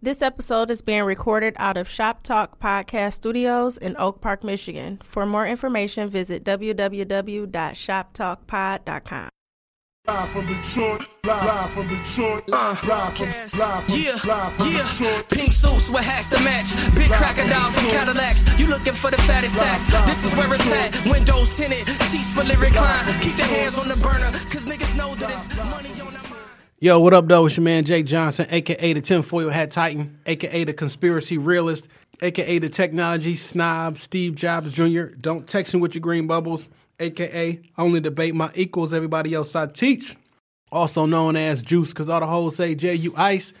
This episode is being recorded out of Shop Talk Podcast Studios in Oak Park, Michigan. For more information, visit www.shoptalkpod.com. Live from Detroit, live from Detroit, uh, live from, live from, Yeah, live from yeah. Detroit. Pink suits with hats to match. Big crocodiles and Cadillacs. You looking for the fattest sacks. This is where it's at. Windows tinted, seats fully reclined. Keep the hands on the burner, cause niggas know that it's money on the mind. Yo, what up, though? It's your man Jake Johnson, aka the Tinfoil Hat Titan, aka the Conspiracy Realist, aka the Technology Snob, Steve Jobs Jr. Don't text me with your green bubbles, aka only debate my equals, everybody else I teach. Also known as Juice, because all the hoes say J U Ice.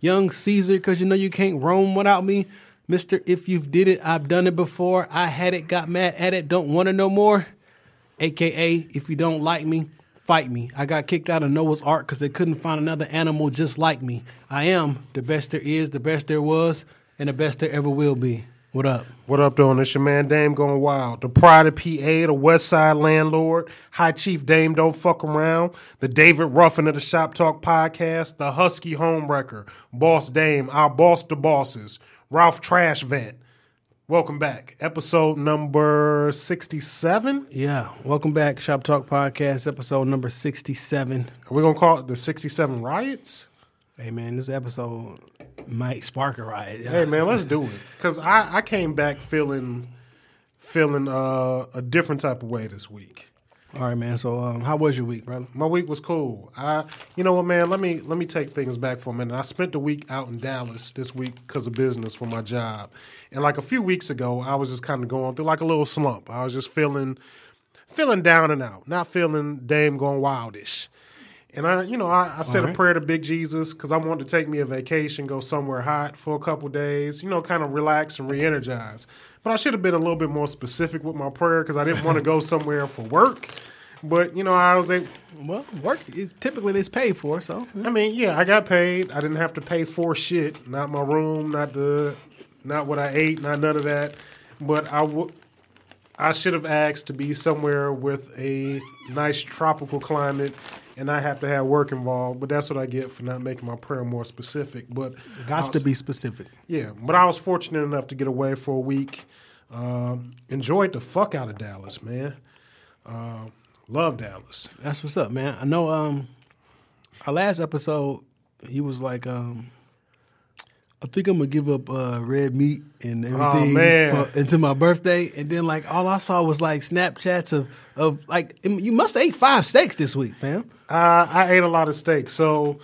Young Caesar, because you know you can't roam without me. Mister, if you've did it, I've done it before. I had it, got mad at it, don't want to know more. AKA, if you don't like me, fight me. I got kicked out of Noah's Ark because they couldn't find another animal just like me. I am the best there is, the best there was, and the best there ever will be. What up? What up, doing? It's your man Dame going wild. The Pride of PA, the West Side landlord, High Chief Dame don't fuck around, the David Ruffin of the Shop Talk podcast, the Husky homewrecker, Boss Dame, our boss to bosses, Ralph Trash Vent. Welcome back. Episode number 67. Yeah, welcome back, Shop Talk Podcast, episode number 67. Are we going to call it the 67 Riots? Hey, man, this episode might spark a riot. Hey man, let's do it. Cause I, I came back feeling feeling uh, a different type of way this week. All right, man. So, um, how was your week, brother? My week was cool. I, you know what, man? Let me let me take things back for a minute. I spent the week out in Dallas this week because of business for my job, and like a few weeks ago, I was just kind of going through like a little slump. I was just feeling feeling down and out, not feeling damn going wildish. And I, you know, I, I said All a prayer to Big Jesus because I wanted to take me a vacation, go somewhere hot for a couple days, you know, kind of relax and re-energize. But I should have been a little bit more specific with my prayer because I didn't want to go somewhere for work. But you know, I was able. Well, work is typically it's paid for, so I mean, yeah, I got paid. I didn't have to pay for shit. Not my room, not the, not what I ate, not none of that. But I would. I should have asked to be somewhere with a nice tropical climate, and I have to have work involved. But that's what I get for not making my prayer more specific. But I got to be specific. yeah. But I was fortunate enough to get away for a week. Um, enjoyed the fuck out of Dallas, man. Uh, love Dallas. That's what's up, man. I know um our last episode he was like um I think I'm gonna give up uh, red meat and everything man. for, until my birthday, and then like all I saw was like Snapchats of of like you must have ate five steaks this week, fam. Uh, I ate a lot of steaks, so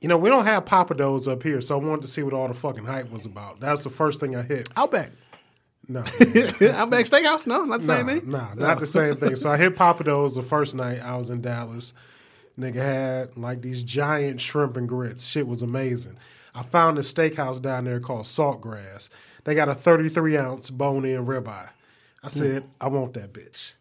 you know we don't have Pappadeaux up here. So I wanted to see what all the fucking hype was about. That's the first thing I hit. Outback, No, Outback Steakhouse, no, not the nah, same thing. nah, not the same thing. So I hit Pappadeaux the first night I was in Dallas. Nigga had like these giant shrimp and grits. Shit was amazing. I found a steakhouse down there called Saltgrass. They got a 33 ounce bone in ribeye. I mm. said, I want that bitch.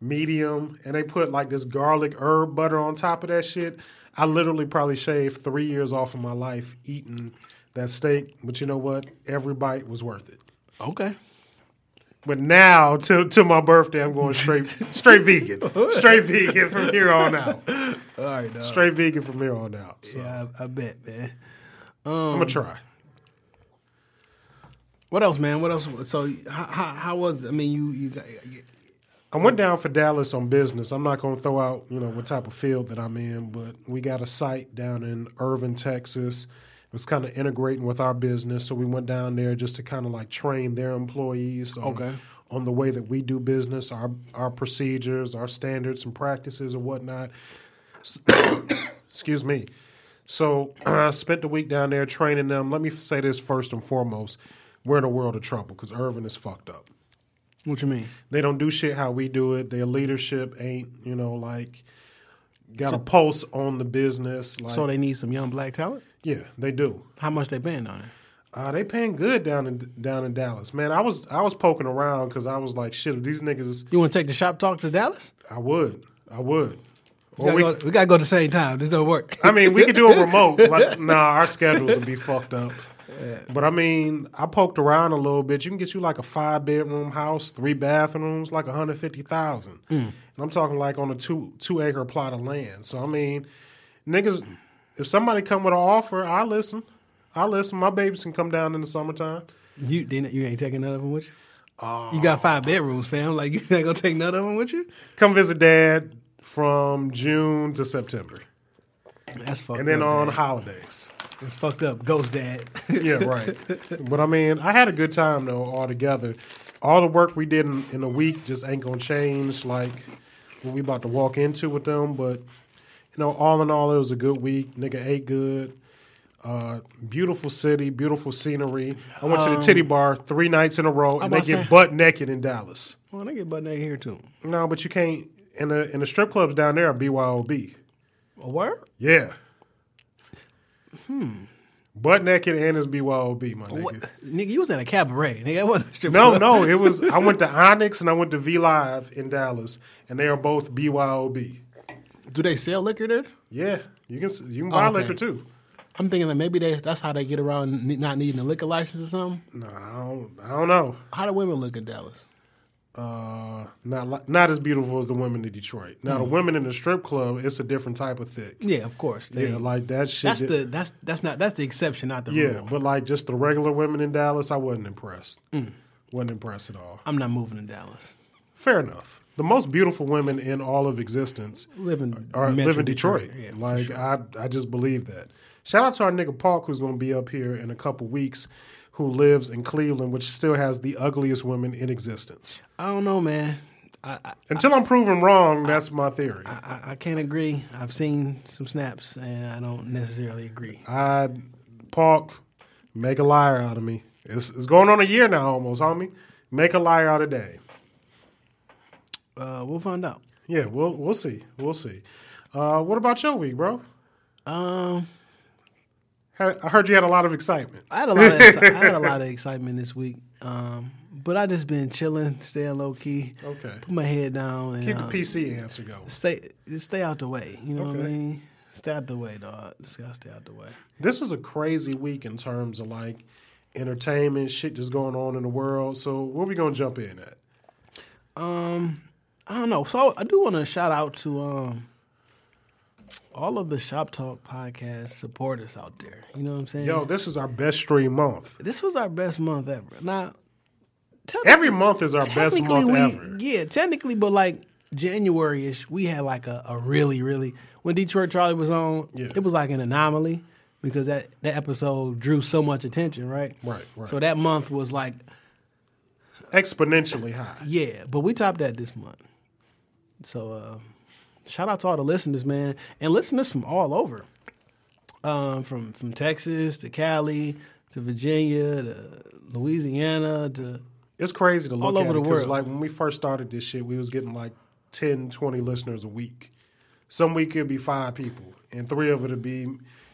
Medium, and they put like this garlic herb butter on top of that shit. I literally probably shaved three years off of my life eating that steak, but you know what? Every bite was worth it. Okay, But now, to to my birthday, I'm going straight straight vegan, straight vegan from here on out. all right, dog. Straight vegan from here on out. So Yeah, I, I bet, man. Um, I'm gonna try. What else, man? What else? So how how, how was? I mean, you you got I went down for Dallas on business. I'm not going to throw out, you know, what type of field that I'm in, but we got a site down in Irving, Texas. It was kind of integrating with our business, so we went down there just to kind of like train their employees on, Okay. on the way that we do business, our our procedures, our standards and practices and whatnot. Excuse me. So I spent the week down there training them. Let me say this first and foremost: we're in a world of trouble because Irving is fucked up what you mean? they don't do shit how we do it. Their leadership ain't, you know, like got a pulse on the business. Like, So they need some young black talent. yeah, they do. How much they paying on it? Uh, they paying good down in down in Dallas, man. I was I was poking around because I was like, shit, if these niggas, You want to take the shop talk to Dallas? I would, I would. We Or gotta, go, we gotta go at the same time. This don't work. I mean, we could do a remote. Like, nah, our schedules would be fucked up. But I mean, I poked around a little bit. You can get you like a five bedroom house, three bathrooms, like a hundred fifty thousand. Hmm. And I'm talking like on a two two acre plot of land. So I mean, niggas, if somebody come with an offer, I listen. I listen. My babies can come down in the summertime. You didn't you ain't taking none of them with you? Uh, you got five bedrooms, fam. Like you not gonna take none of them with you? Come visit dad from June to September, That's fucked and then up. on holidays. It's fucked up. Ghost dad. Yeah, right. but I mean, I had a good time though altogether. All the work we did in, in a week just ain't gonna change like what we about to walk into with them. But you know, all in all, it was a good week. Nigga ate good. Uh, beautiful city, beautiful scenery. I went to the titty bar three nights in a row, and they Um, get say- butt naked in Dallas. well, they get butt naked here too. No, but you can't. In the in the strip clubs down there are BYOB. Word? Yeah. Hmm. Butt naked and it's BYOB, my nigga. What? Nigga, you was at a cabaret. Nigga, that wasn't a strip No, club. no, it was. I went to Onyx and I went to V Live in Dallas, and they are both BYOB. Do they sell liquor there? Yeah, you can you can buy Oh, okay. liquor too. I'm thinking that maybe they, that's how they get around not needing a liquor license or something. No, I don't, I don't know. How do women look in Dallas? Uh, not not as beautiful as the women in Detroit. Now the women in the strip club, it's a different type of thick. Yeah, of course. They, Yeah, like that shit. that's the that's that's not that's the exception, not the yeah, rule. but like just the regular women in Dallas, I wasn't impressed. wasn't impressed at all. I'm not moving to Dallas. Fair enough. The most beautiful women in all of existence Live in Metro live in Detroit. Yeah, like sure. I, I just believe that. Shout out to our nigga Park, who's going to be up here in a couple weeks, who lives in Cleveland, which still has the ugliest women in existence. I don't know, man. I, I Until I'm proven wrong, that's my theory. I, I can't agree. I've seen some snaps, and I don't necessarily agree. I Park, make a liar out of me. It's, it's going on a year now, almost, homie. Make a liar out of Dave. Uh, we'll find out. Yeah, we'll we'll see, we'll see. Uh, what about your week, bro? Um, I heard you had a lot of excitement. I had a lot of exci- I had a lot of excitement this week. Um, but I just been chilling, staying low key. Okay. Put my head down and Keep the um, PC answer going. stay stay out the way. You know what I mean? Stay out the way, dog. Just gotta stay out the way. This is a crazy week in terms of like entertainment, shit just going on in the world. So where are we gonna jump in at? Um, I don't know. So I do want to shout out to um all of the Shop Talk podcast supporters out there. You know what I'm saying? Yo, this is our best stream month. this was our best month ever. Now, Every month is our best month we, ever. Yeah, technically, but like January ish, we had like a, a really, really when Detroit Charlie was on, Yeah. it was like an anomaly because that, that episode drew so much attention, right? Right, right. So that month was like, Exponentially high. yeah, but we topped that this month. So uh, shout out to all the listeners, man, and listeners from all over, um, from from Texas to Cali to Virginia to Louisiana to It's crazy to look All at over it world. like when we first started this shit, we was getting like 10, 20 listeners a week. Some week it'd be five people, and three of it would be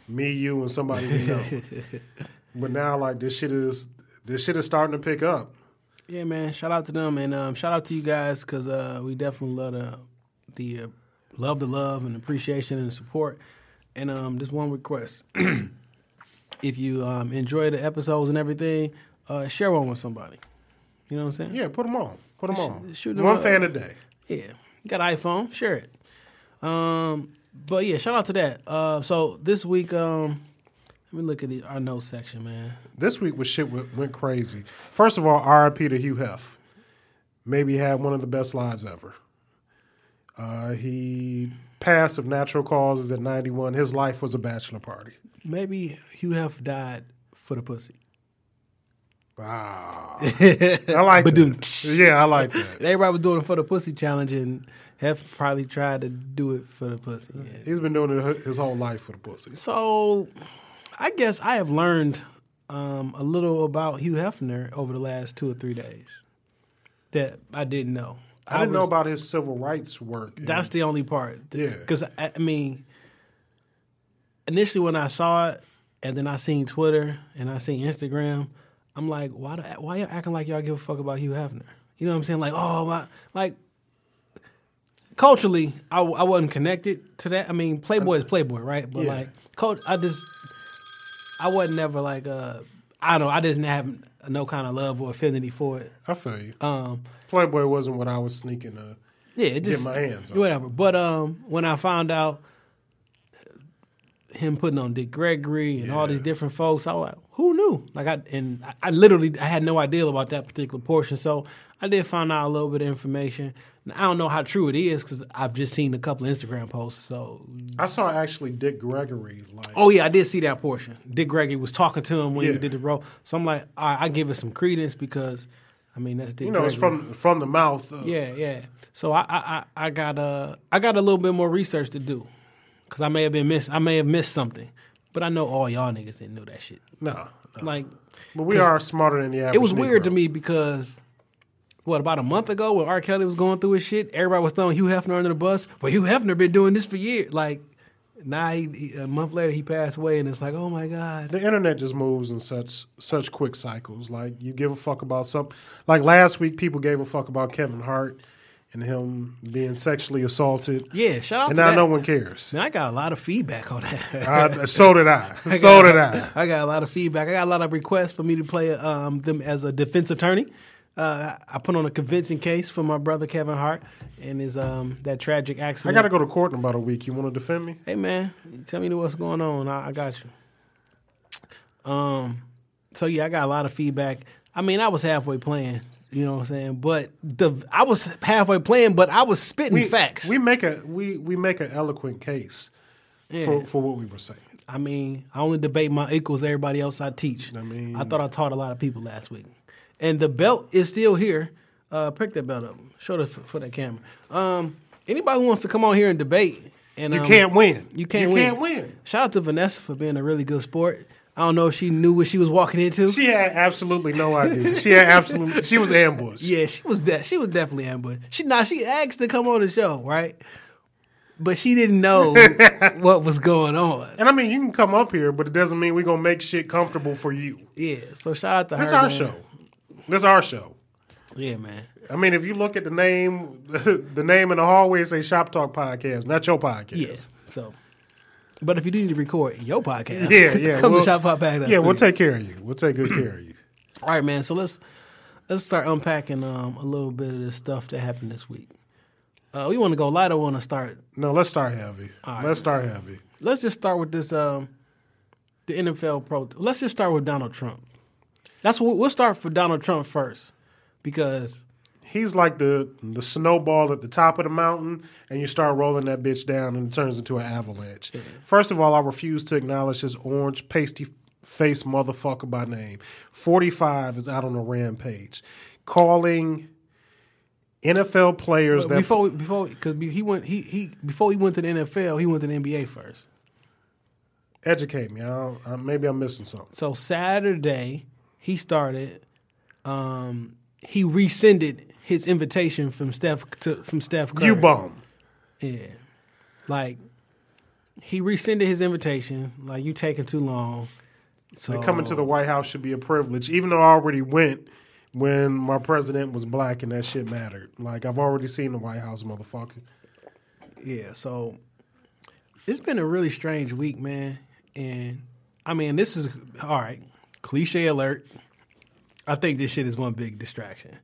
me, you, and somebody we know. but now, like this shit is this shit is starting to pick up. Yeah, man. Shout out to them and um, shout out to you guys because uh, we definitely love the the uh, love the love and appreciation and support. And um, just one request: if you um, enjoy the episodes and everything, uh, share one with somebody. You know what I'm saying? Yeah, put them on. Put them on. shoot 'em One up. fan a day. Yeah. You got an iPhone? Share it. Um, but yeah, shout out to that. Uh, so this week, um, let me look at the, our notes section, man. This week was shit went, went crazy. First of all, R.I.P. to Hugh Hef. Maybe had one of the best lives ever. Uh, he passed of natural causes at 91. His life was a bachelor party. Maybe Hugh Hef died for the pussy. Wow. I like that. Yeah, I like that. Everybody was doing it for the pussy challenge, and Hef probably tried to do it for the pussy. Yeah. He's been doing it his whole life for the pussy. So, I guess I have learned um, a little about Hugh Hefner over the last two or three days that I didn't know. I didn't know about his civil rights work. That's the only part. Yeah. Because, I, I mean, initially when I saw it, and then I seen Twitter and I seen Instagram, I'm like, why, do, why y'all acting like y'all give a fuck about Hugh Hefner? You know what I'm saying? Like, oh, my, like, culturally, I, I wasn't connected to that. I mean, Playboy is Playboy, right? But Yeah. like, coach, I just, I wasn't never like, uh, I don't know, I didn't have no kind of love or affinity for it. I feel you. Um, Playboy wasn't what I was sneaking. Uh, yeah, it Get just my hands on. whatever. But um, when I found out him putting on Dick Gregory and all these different folks. I was like, who knew? Like I and I, I literally I had no idea about that particular portion. So I did find out a little bit of information. Now, I don't know how true it is because I've just seen a couple of Instagram posts. So I saw actually Dick Gregory like Oh yeah, I did see that portion. Dick Gregory was talking to him when he did the role. So I'm like, all right, I give it some credence because, I mean, that's Dick. Gregory. You know it's from from the mouth. Of, Yeah, yeah. So I, I, I, I got uh, I got a little bit more research to do because I may have been miss, I may have missed something, but I know all y'all niggas didn't know that shit. No, no. Like, but we are smarter than the average. it was weird Negro. to me because. What about a month ago when R. Kelly was going through his shit? Everybody was throwing Hugh Hefner under the bus. Well, Hugh Hefner been doing this for years. Like, now he, he- a month later he passed away, and it's like, oh my god. The internet just moves in such such quick cycles. Like you give a fuck about something. Like last week, people gave a fuck about Kevin Hart and him being sexually assaulted. Yeah, shout out and to now that. no one cares. Man, I got a lot of feedback on that. I, so did I. So did I. I got a lot of feedback. I got a lot of requests for me to play um, them as a defense attorney. Uh, I put on a convincing case for my brother Kevin Hart and his um, that tragic accident. I got to go to court in about a week. You want to defend me? Hey man, tell me what's going on. I, I got you. Um, so yeah, I got a lot of feedback. I mean, I was halfway playing. You know what I'm saying? But the I was halfway playing, but I was spitting We, facts. We make a we we make an eloquent case Yeah. for for what we were saying. I mean, I only debate my equals everybody else I teach. I mean- I thought I taught a lot of people last week. And the belt is still here. Uh, pick that belt up. Show it for, for that camera. Um, anybody who wants to come on here and debate, and You um, can't win. You can't You win. can't win. Shout out to Vanessa for being a really good sport. I don't know if she knew what she was walking into. She had absolutely no idea. She had absolutely. She was ambushed. yeah, she was de- she was definitely ambushed. She now she asked to come on the show, right? But she didn't know what was going on. And I mean, you can come up here, but it doesn't mean we're gonna make shit comfortable for you. Yeah, so shout out to her. That's our man. show. That's our show. Yeah, man. I mean, if you look at the name, the name in the hallway say Shop Talk Podcast, not your podcast. Yes. So, but if you do need to record your podcast, Yeah, yeah. come we'll- to Shop Pop Podcast. Yeah, we'll take care of you. We'll take good care of you. All right, man. So let's let's start unpacking um, a little bit of the stuff that happened this week. Uh, we want to go light. I want to start. No, let's start heavy. right. let's start heavy. Let's just start with this. Um, the NFL pro. Let's just start with Donald Trump. That's what we'll start for Donald Trump first, because He's like the the snowball at the top of the mountain, and you start rolling that bitch down, and it turns into an avalanche. First of all, I refuse to acknowledge this orange pasty face motherfucker by name. Forty five is out on a rampage, calling NFL players that before before because he went he he before he went to the NFL, he went to the NBA first. educate me. I don't, I, maybe I'm missing something. So Saturday he started. Um, he rescinded his invitation from Steph to from Steph Curry. You bum. Yeah, like he rescinded his invitation. Like you taking too long. So Coming to the White House should be a privilege, even though I already went when my president was black and that shit mattered. Like I've already seen the White House, motherfucker. Yeah, so it's been a really strange week, man. And I mean, this is all right. Cliche alert. I think this shit is one big distraction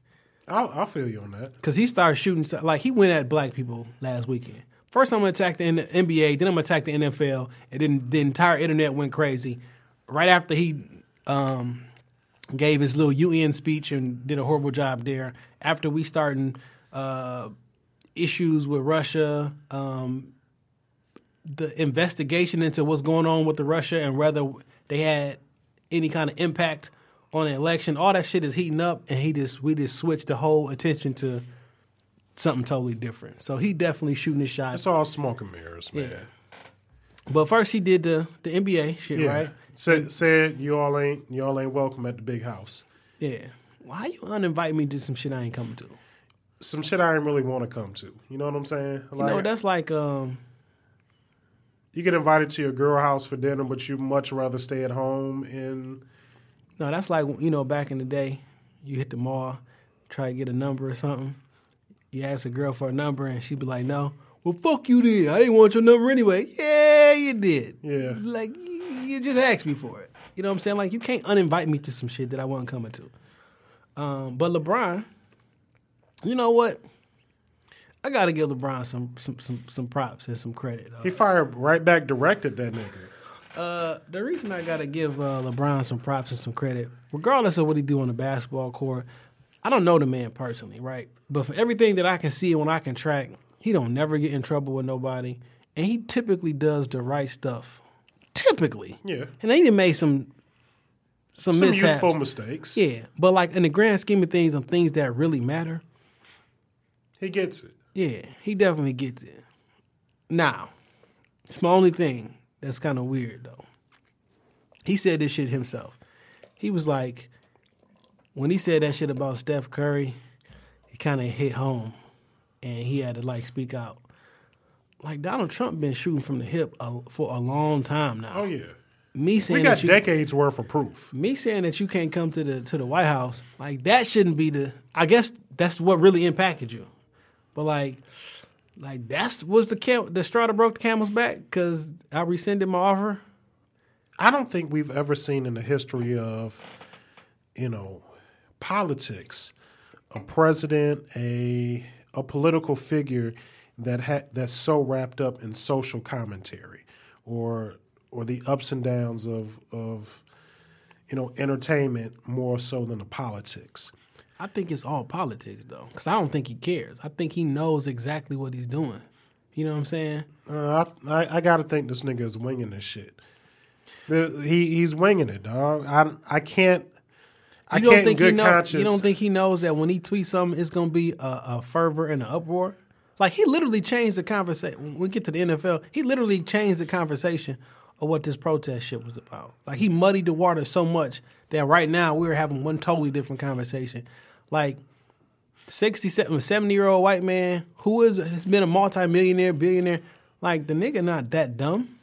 I'll, I'll feel you on that. because he started shooting like he went at black people last weekend. First, I'm gonna attack the NBA, then I'm gonna attack the NFL, and then the entire internet went crazy. Right after he um, gave his little UN speech and did a horrible job there. After we starting uh, issues with Russia, um, the investigation into what's going on with the Russia and whether they had any kind of impact on the election, all that shit is heating up, and he just we just switched the whole attention to something totally different. So he definitely shooting his shot. It's all smoke and mirrors, man. Yeah. But first he did the the NBA shit, Yeah. right? Said said you all ain't you all ain't welcome at the big house. Yeah. Why you uninvite me to some shit I ain't coming to? Some shit I didn't really want to come to. You know what I'm saying? You know, that's like um you get invited to your girl house for dinner, but you much rather stay at home and no, that's like you know, back in the day, you hit the mall, try to get a number or something. You ask a girl for a number and she'd be like, No. Well fuck you then. I didn't want your number anyway. Yeah, you did. Yeah. Like you you just asked me for it. You know what I'm saying? Like you can't uninvite me to some shit that I wasn't coming to. Um, but LeBron, you know what? I gotta give LeBron some some some, some props and some credit. He fired right back directed that nigga. Uh, the reason I gotta give uh, LeBron some props and some credit, regardless of what he do on the basketball court, I don't know the man personally, right? But for everything that I can see and when I can track, he don't never get in trouble with nobody, and he typically does the right stuff. Typically, Yeah. And he done made some some, Some mishaps. youthful mistakes. Yeah, but like in the grand scheme of things, on things that really matter, He gets it. yeah, he definitely gets it. Now, it's my only thing that's kind of weird though. He said this shit himself. He was like, when he said that shit about Steph Curry, it kind of hit home, and he had to like speak out. Like Donald Trump been shooting from the hip a, for a long time now. Oh yeah. Me saying We got that you, decades worth of proof. me saying that you can't come to the to the White House, like that shouldn't be the. I guess that's what really impacted you, but like, like that's was the cam- the straw that broke the camel's back because I rescinded my offer. I don't think we've ever seen in the history of, you know, politics, a president, a a political figure that ha- that's so wrapped up in social commentary, or or the ups and downs of of, you know, entertainment more so than the politics. I think it's all politics though, because I don't think he cares. I think he knows exactly what he's doing. You know what I'm saying? Uh, I, I I gotta think this nigga is winging this shit. The, he he's winging it, dog. I I can't. I You don't can't in think he good know, conscience. You don't think he knows that when he tweets something, it's gonna be a, a fervor and an uproar? Like he literally changed the conversation. When we get to the NFL, he literally changed the conversation of what this protest shit was about. Like he muddied the water so much that right now we're having one totally different conversation. Like 67, 70 year old white man who is has been a multimillionaire, billionaire. Like the nigga not that dumb.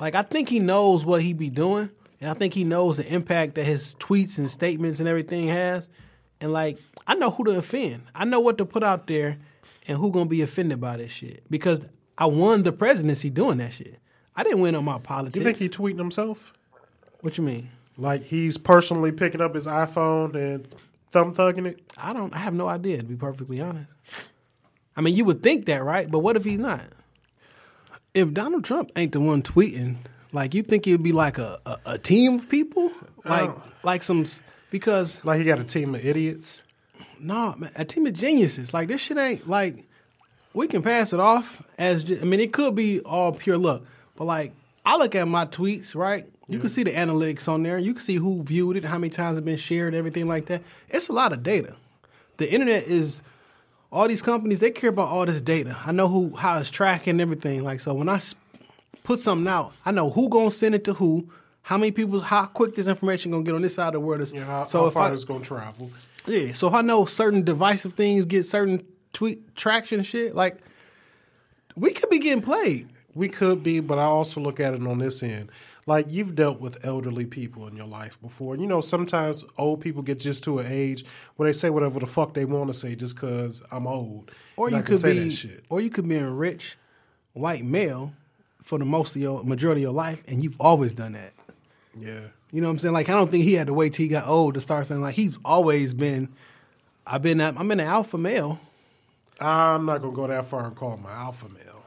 Like I think he knows what he be doing, and I think he knows the impact that his tweets and statements and everything has. And like I know who to offend. I know what to put out there, and who gonna be offended by this shit because I won the presidency doing that shit. I didn't win on my politics. You think he tweeting himself? what you mean? Like he's personally picking up his iPhone and thumb thugging it? I don't. I have no idea to be perfectly honest. I mean, you would think that, right? But what if he's not? If Donald Trump ain't the one tweeting, like you think it would be like a, a, a team of people, like Oh. like some because Like he got a team of idiots? no, man, a team of geniuses. Like this shit ain't like we can pass it off as I mean it could be all pure luck, but like I look at my tweets, right? You can see the analytics on there. You can see who viewed it, how many times it's been shared, everything like that. It's a lot of data. The internet is all these companies they care about all this data. I know who how it's tracking everything. Like so when I put something out, I know who gonna send it to who, how many people, how quick this information gonna get on this side of the world. Is, know, how, so how if far I, it's to travel? yeah, so if I know certain divisive things get certain tweet traction shit, like we could be getting played. We could be, but I also look at it on this end. Like you've dealt with elderly people in your life before. And you know, sometimes old people get just to an age where they say whatever the fuck they want to say just because I'm old. Or And you could say be, that shit. or you could be a rich white male for the most of your majority of your life, and you've always done that. Yeah. You know what I'm saying? Like I don't think he had to wait till he got old to start saying like he's always been. I've been. I'm in an alpha male. I'm not gonna go that far and call him an alpha male.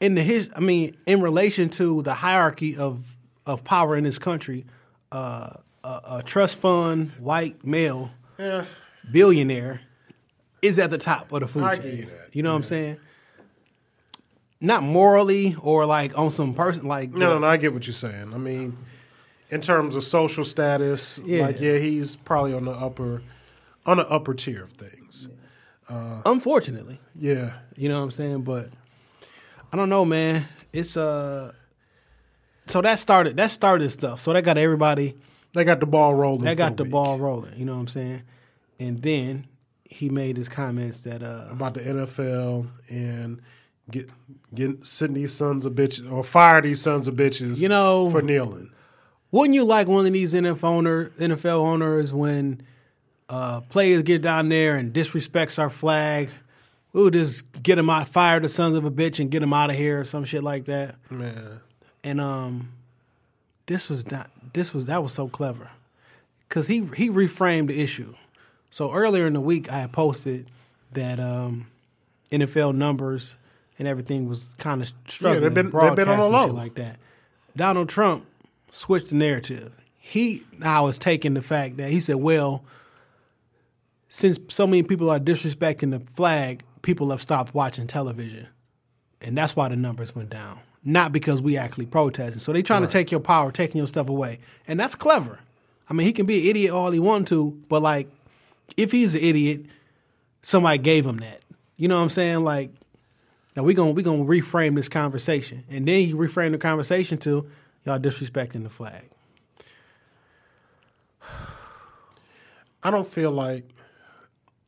In the his, I mean, in relation to the hierarchy of of power in this country, uh, a, a trust fund white male Yeah. billionaire is at the top of the food I chain. you that. You know what I'm saying? Not morally or like on some person like No, no, no. I get what you're saying. I mean, in terms of social status, Yeah. like yeah, he's probably on the upper, on the upper tier of things. unfortunately. Yeah. You know what I'm saying? But I don't know, man. It's uh so that started that started stuff. So that got everybody They got the ball rolling. that got the week. ball rolling, you know what I'm saying? And then he made his comments that uh about the NFL and get get send these sons of bitches or fire these sons of bitches. You know- for kneeling. wouldn't you like one of these NFL owner NFL owners when uh players get down there and disrespects our flag? We'll just get them out, fire the sons of a bitch and get them out of here or some shit like that. Man, and um this was not this was that was so clever because he he reframed the issue so earlier in the week i had posted that um nfl numbers and everything was kind of struggling they've been- they've been on a low. like that Donald Trump switched the narrative. He now is taking the fact that he said, well, since so many people are disrespecting the flag, people have stopped watching television. And that's why the numbers went down. Not because we actually protested. So they trying to take your power, taking your stuff away. And that's clever. I mean, he can be an idiot all he want to, but like if he's an idiot, somebody gave him that. You know what I'm saying? Like now we're gonna we gonna reframe this conversation. And then he reframed the conversation to y'all disrespecting the flag. I don't feel like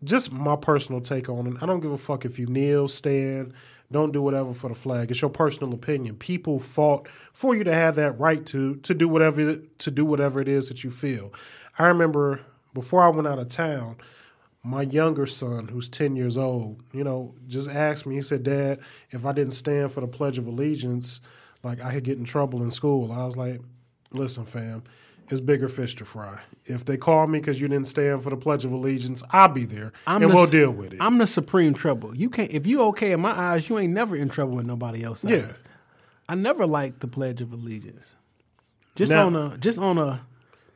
just my personal take on it. I don't give a fuck if you kneel, stand, don't do whatever for the flag. It's your personal opinion. People fought for you to have that right to to do whatever to do whatever it is that you feel. I remember before I went out of town, my younger son, who's ten years old, you know, just asked me. He said, "Dad, if I didn't stand for the Pledge of Allegiance, like I could get in trouble in school." I was like, "Listen, fam." It's bigger fish to fry. If they call me because you didn't stand for the Pledge of Allegiance, I'll be there I'm and the we'll deal with it. I'm the supreme trouble. You can't if you okay in my eyes, you ain't never in trouble with nobody else. Yeah. I never liked the Pledge of Allegiance. Just Now- on a just on a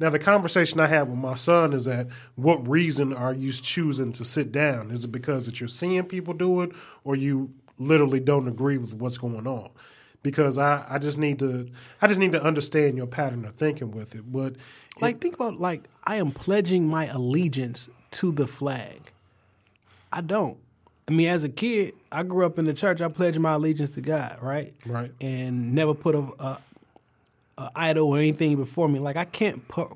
Now, the conversation I had with my son is that what reason are you choosing to sit down? Is it because that you're seeing people do it, or you literally don't agree with what's going on? Because I, I just need to I just need to understand your pattern of thinking with it. But like think about like I am pledging my allegiance to the flag. I don't. I mean, as a kid, I grew up in the church. I pledged my allegiance to God, right? Right. And never put a, a, a idol or anything before me. Like I can't put.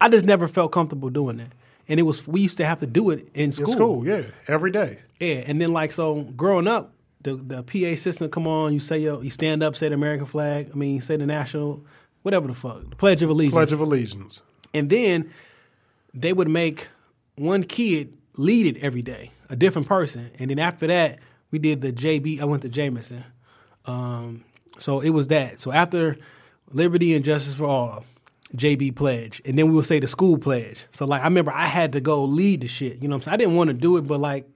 I just never felt comfortable doing that. And it was we used to have to do it in school. in school, yeah, every day. Yeah, and then like so, growing up, the the PA system come on. You say yo, you stand up, say the American flag. I mean, say the national, whatever the fuck, the Pledge of Allegiance. Pledge of Allegiance. And then they would make one kid lead it every day, a different person. And then after that, we did the JB. I went to Jameson. Um, so it was that. So after Liberty and Justice for All, JB pledge, and then we would say the school pledge. So like I remember I had to go lead the shit. You know what I'm saying? I didn't want to do it, but like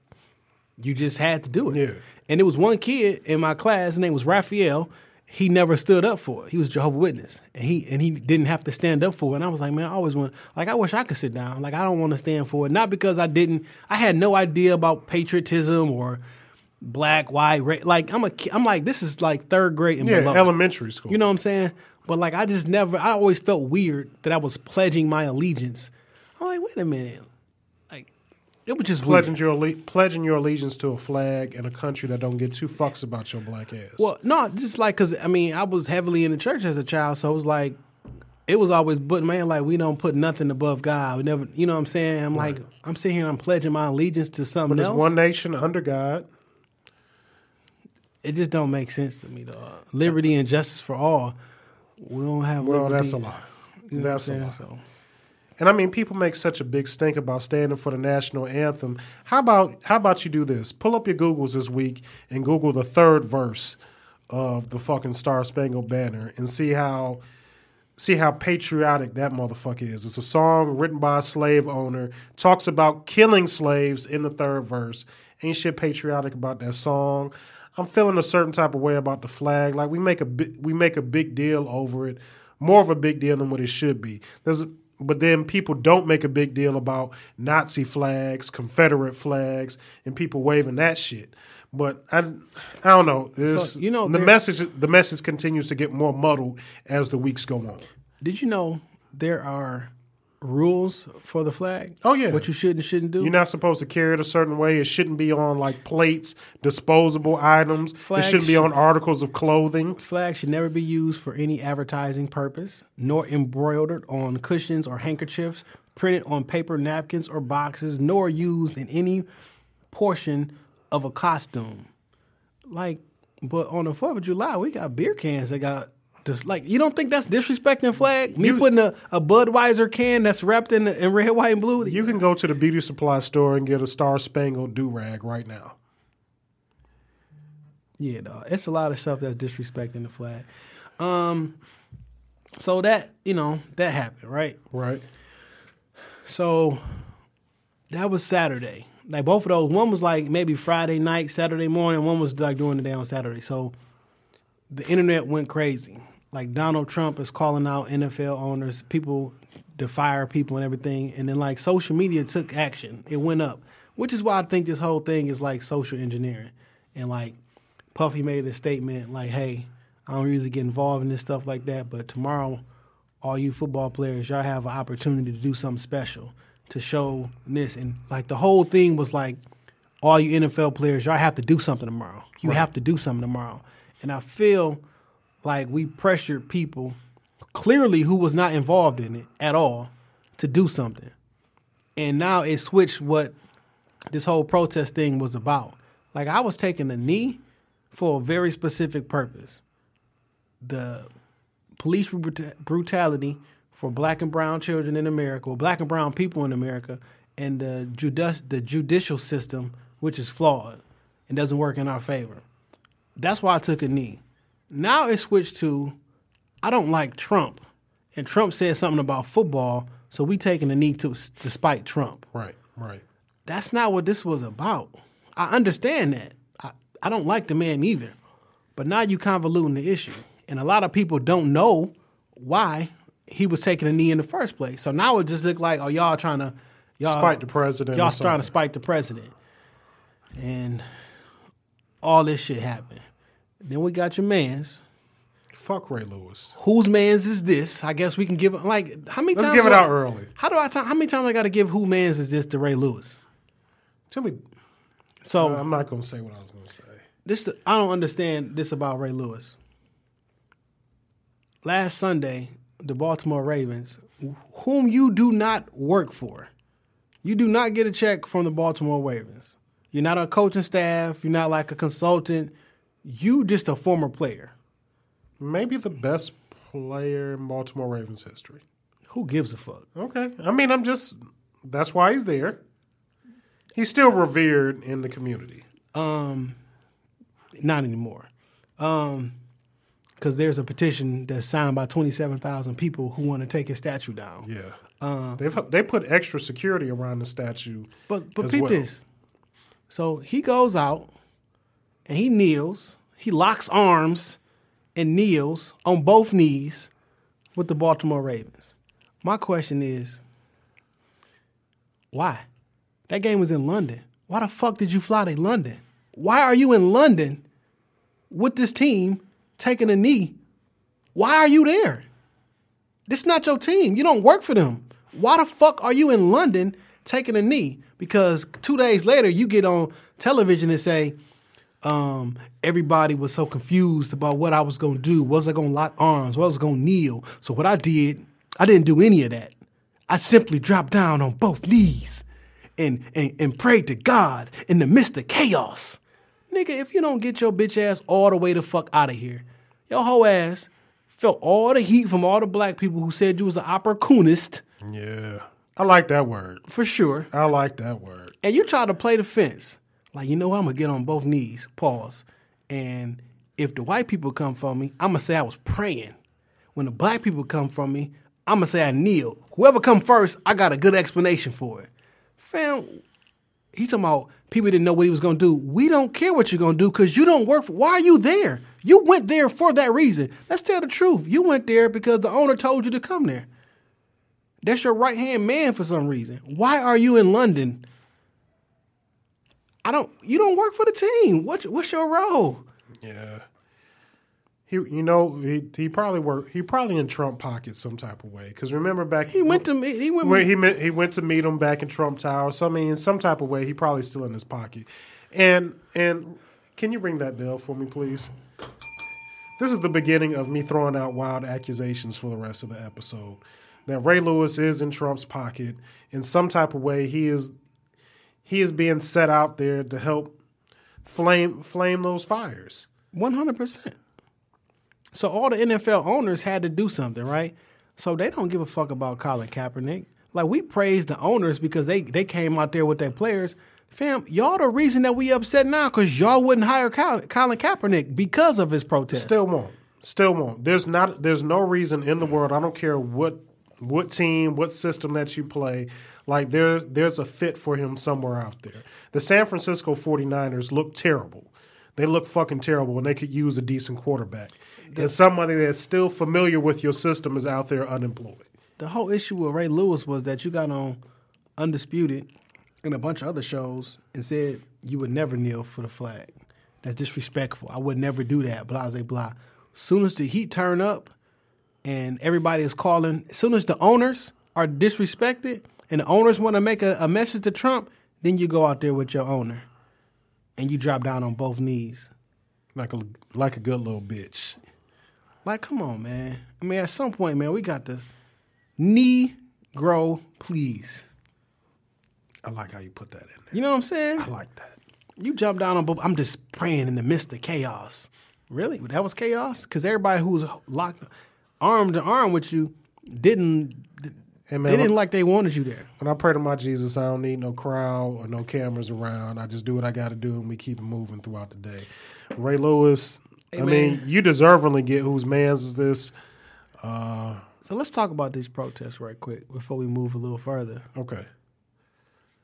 you just had to do it. Yeah. And there was one kid in my class, his name was Raphael. He never stood up for it. He was Jehovah Witness, and he and he didn't have to stand up for it. And I was like, man, I always want like I wish I could sit down. Like I don't want to stand for it, not because I didn't. I had no idea about patriotism or black, white, red. Like I'm a, I'm like this is like third grade and Yeah, below. elementary school. You know what I'm saying? But like I just never. I always felt weird that I was pledging my allegiance. I'm like, wait a minute, it was just weird. pledging your alle- pledging your allegiance to a flag and a country that don't get two fucks about your black ass. Well, no, just like because I mean, I was heavily in the church as a child, so it was like it was always, but man, like we don't put nothing above God. We never, you know what I'm saying? I'm like, I'm sitting here, I'm pledging my allegiance to something There's else. one nation under God. it just don't make sense to me, though. Liberty and justice for all. We don't have. Well, liberty. that's a lie. You know That's a lie. So, And I mean, people make such a big stink about standing for the national anthem. How about how about you do this? Pull up your Googles this week and Google the third verse of the fucking Star Spangled Banner and see how see how patriotic that motherfucker is. It's a song written by a slave owner, talks about killing slaves in the third verse. Ain't shit patriotic about that song. I'm feeling a certain type of way about the flag. Like we make a bi- we make a big deal over it, more of a big deal than what it should be. There's but then people don't make a big deal about Nazi flags, Confederate flags, and people waving that shit. But I, I don't know. It's- you know, the message the message continues to get more muddled as the weeks go on. did you know there are rules for the flag? Oh, yeah. what you should and shouldn't do. You're not supposed to carry it a certain way. It shouldn't be on like plates, disposable items. Flags it shouldn't be on articles of clothing. Flag should never be used for any advertising purpose, nor embroidered on cushions or handkerchiefs, printed on paper napkins or boxes, nor used in any portion of a costume. Like, but on the Fourth of July, we got beer cans that got. Just like you don't think that's disrespecting flag? Me You- putting a, a Budweiser can that's wrapped in, in red, white, and blue. You can go to the beauty supply store and get a star spangled do rag right now. Yeah, dog. It's a lot of stuff that's disrespecting the flag. Um, so that you know that happened, right? Right. So that was Saturday. Like both of those, one was like maybe Friday night, Saturday morning. One was like during the day on Saturday. So the internet went crazy. Like Donald Trump is calling out NFL owners, people to fire people and everything, and then like social media took action. It went up, which is why I think this whole thing is like social engineering. And like Puffy made a statement like, "Hey, I don't usually get involved in this stuff like that, but tomorrow, all you football players, y'all have an opportunity to do something special to show this." And like the whole thing was like, all you NFL players, y'all have to do something tomorrow. You have to do something tomorrow. And I feel like we pressured people clearly who was not involved in it at all to do something. And now it switched what this whole protest thing was about. Like I was taking a knee for a very specific purpose. The police brutality for black and brown children in America, or black and brown people in America, and the, the judicial system, which is flawed and doesn't work in our favor. That's why I took a knee. Now it switched to I don't like Trump, and Trump said something about football, so we taking a knee to to spite Trump. Right, right. That's not what this was about. I understand that. I, I don't like the man either, but now you convoluting the issue, and a lot of people don't know why he was taking a knee in the first place. So now it just look like oh y'all trying to y'all Spite the president Y'all trying to spite the president, and all this shit happened. Then we got your man's. Fuck Ray Lewis. Whose man's is this? I guess we can give like how many Let's times? give it do I- out early. How do I? T- how many times I got to give who man's is this to Ray Lewis? Till he, So I'm not going to say what I was going to say. this I don't understand this about Ray Lewis. Last Sunday, the Baltimore Ravens, whom you do not work for, you do not get a check from the Baltimore Ravens. You're not a coaching staff. You're not like a consultant. You just a former player. Maybe the best player in Baltimore Ravens history. Who gives a fuck? Okay. I mean, I'm just, that's why he's there. He's still revered in the community. Um, not anymore. Um, because there's a petition that's signed by 27,000 people who want to take his statue down. Yeah. They've they put extra security around the statue. But but peep well. this. So he goes out and he kneels. He locks arms and kneels on both knees with the Baltimore Ravens. My question is, why? That game was in London. Why the fuck did you fly to London? Why are you in London with this team taking a knee? Why are you there? This is not your team. You don't work for them. Why the fuck are you in London taking a knee? Because two days later, you get on television and say, um, everybody was so confused about what I was going to do. Was I going to lock arms? Was I going to kneel? So what I did, I didn't do any of that. I simply dropped down on both knees and, and, and prayed to God in the midst of chaos. Nigga, if you don't get your bitch ass all the way the fuck out of here, your whole ass felt all the heat from all the black people who said you was an opportunist Yeah. I like that word. for sure. I like that word. And you try to play the fence. Like, you know what? I'm to get on both knees, pause. And if the white people come for me, I'm to say I was praying. When the black people come from me, I'm to say I kneel. Whoever come first, I got a good explanation for it. Fam, he talking about people didn't know what he was to do. We don't care what you're to do because you don't work for, why are you there? You went there for that reason. Let's tell the truth. You went there because the owner told you to come there. That's your right hand man for some reason. Why are you in London? I don't. You don't work for the team. What, what's your role? Yeah. He, you know, he he probably worked. He probably in Trump pocket some type of way. Because remember back He went to me. He went. when he met, he went to meet him back in Trump Tower. So I mean, in some type of way, he probably still in his pocket. And and can you ring that bell for me, please? This is the beginning of me throwing out wild accusations for the rest of the episode. That Ray Lewis is in Trump's pocket in some type of way. He is he is being set out there to help flame flame those fires. One hundred percent. So all the NFL owners had to do something, right? So they don't give a fuck about Colin Kaepernick. Like we praise the owners because they they came out there with their players. Fam, y'all the reason that we upset now because y'all wouldn't hire Colin, Colin Kaepernick because of his protest. Still won't. Still won't. There's not. There's no reason in the world. I don't care what what team, what system that you play. Like there's there's a fit for him somewhere out there. The San Francisco 49ers look terrible. They look fucking terrible, and they could use a decent quarterback. and somebody that's still familiar with your system is out there unemployed. the whole issue with Ray Lewis was that you got on Undisputed and a bunch of other shows and said you would never kneel for the flag. That's disrespectful. I would never do that. Blah blah blah. Soon as the heat turn up and everybody is calling, as soon as the owners are disrespected and the owners want to make a, a message to Trump, then you go out there with your owner and you drop down on both knees. Like a like a good little bitch. Like, come on, man. I mean, at some point, man, we got to knee grow, please. I like how you put that in there. You know what I'm saying? I like that. You jump down on both. I'm just praying in the midst of chaos. Really? That was chaos? Because everybody who was locked, arm to arm with you, didn't. Hey, man, they didn't like they wanted you there. When I pray to my Jesus, I don't need no crowd or no cameras around. I just do what I got to do, and we keep it moving throughout the day. Ray Lewis, I man. mean, you deservingly get whose man's is this? So let's talk about these protests right quick before we move a little further. Okay,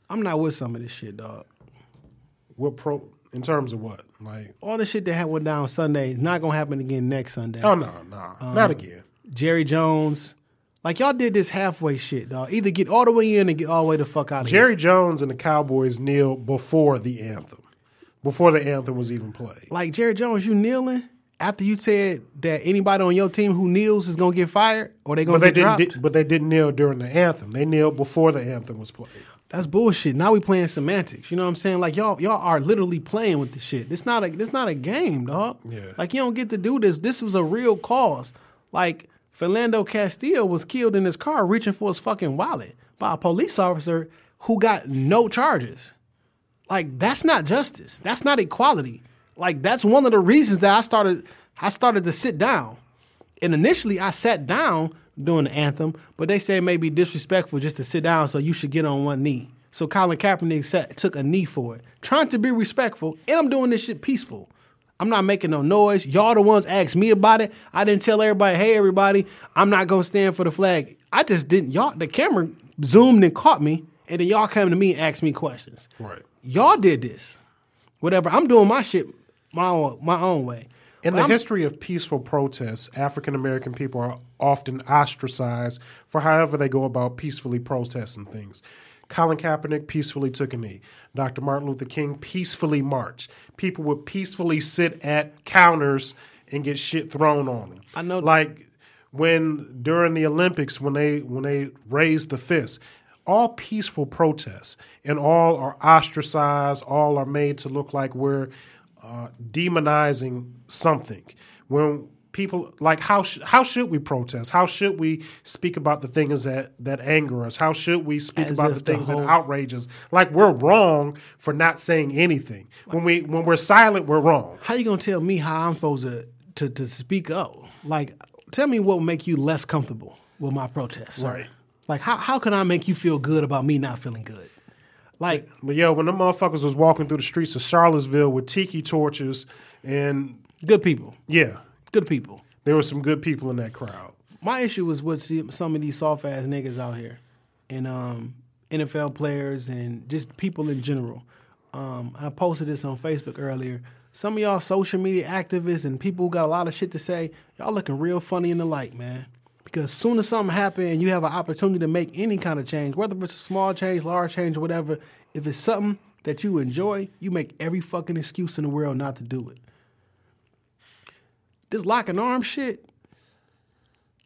I'm not with some of this shit, dog. what pro in terms of what? Like, All the shit that had went down Sunday is not gonna happen again next Sunday. oh no, no, Um, not again. Jerry Jones, like y'all did this halfway shit, dog. Either get all the way in or get all the way the fuck out of here. Jerry Jones and the Cowboys kneeled before the anthem, before the anthem was even played. Like Jerry Jones, you kneeling after you said that anybody on your team who kneels is gonna get fired or they gonna But they get didn't. dropped. But they didn't kneel during the anthem. They kneeled before the anthem was played. That's bullshit. Now we playing semantics. You know what I'm saying? Like y'all, y'all are literally playing with the shit. It's not a, this not a game, dog. Yeah. Like you don't get to do this. This was a real cause. Like Philando Castile was killed in his car reaching for his fucking wallet by a police officer who got no charges. Like that's not justice. That's not equality. Like that's one of the reasons that I started. I started to sit down. And initially, I sat down during the anthem, but they said maybe disrespectful just to sit down, so you should get on one knee. So Colin Kaepernick sat, took a knee for it, trying to be respectful, and I'm doing this shit peaceful. I'm not making no noise. Y'all the ones asked me about it. I didn't tell everybody, hey everybody, I'm not gonna stand for the flag. I just didn't. Y'all, the camera zoomed and caught me, and then y'all came to me and asked me questions. Right. Y'all did this. Whatever. I'm doing my shit my own, my own way. In But the I'm- history of peaceful protests, African American people are often ostracized for however they go about peacefully protesting things. Colin Kaepernick peacefully took a knee. Dr. Martin Luther King peacefully marched. People would peacefully sit at counters and get shit thrown on them. I know- Like when during the Olympics when they when they raised the fist. All peaceful protests and all are ostracized. All are made to look like we're uh, demonizing something. When people like how sh- how should we protest? How should we speak about the things that that anger us? How should we speak As about the the things whole- that outrage us? Like we're wrong for not saying anything. When we when we're silent, we're wrong. how you gonna tell me how I'm supposed to to, to speak up? Like, tell me what will make you less comfortable with my protest, sir. Right. Like, how how can I make you feel good about me not feeling good? Like, But yo, when the motherfuckers was walking through the streets of Charlottesville with tiki torches, and good people, yeah, good people. there were some good people in that crowd. My issue was with some of these soft ass niggas out here, and um, NFL players and just people in general. Um, I posted this on Facebook earlier. Some of y'all social media activists and people who got a lot of shit to say, y'all looking real funny in the light, man. Because as soon as something happens and you have an opportunity to make any kind of change, whether it's a small change, large change, whatever, if it's something that you enjoy, you make every fucking excuse in the world not to do it. This locking arms shit,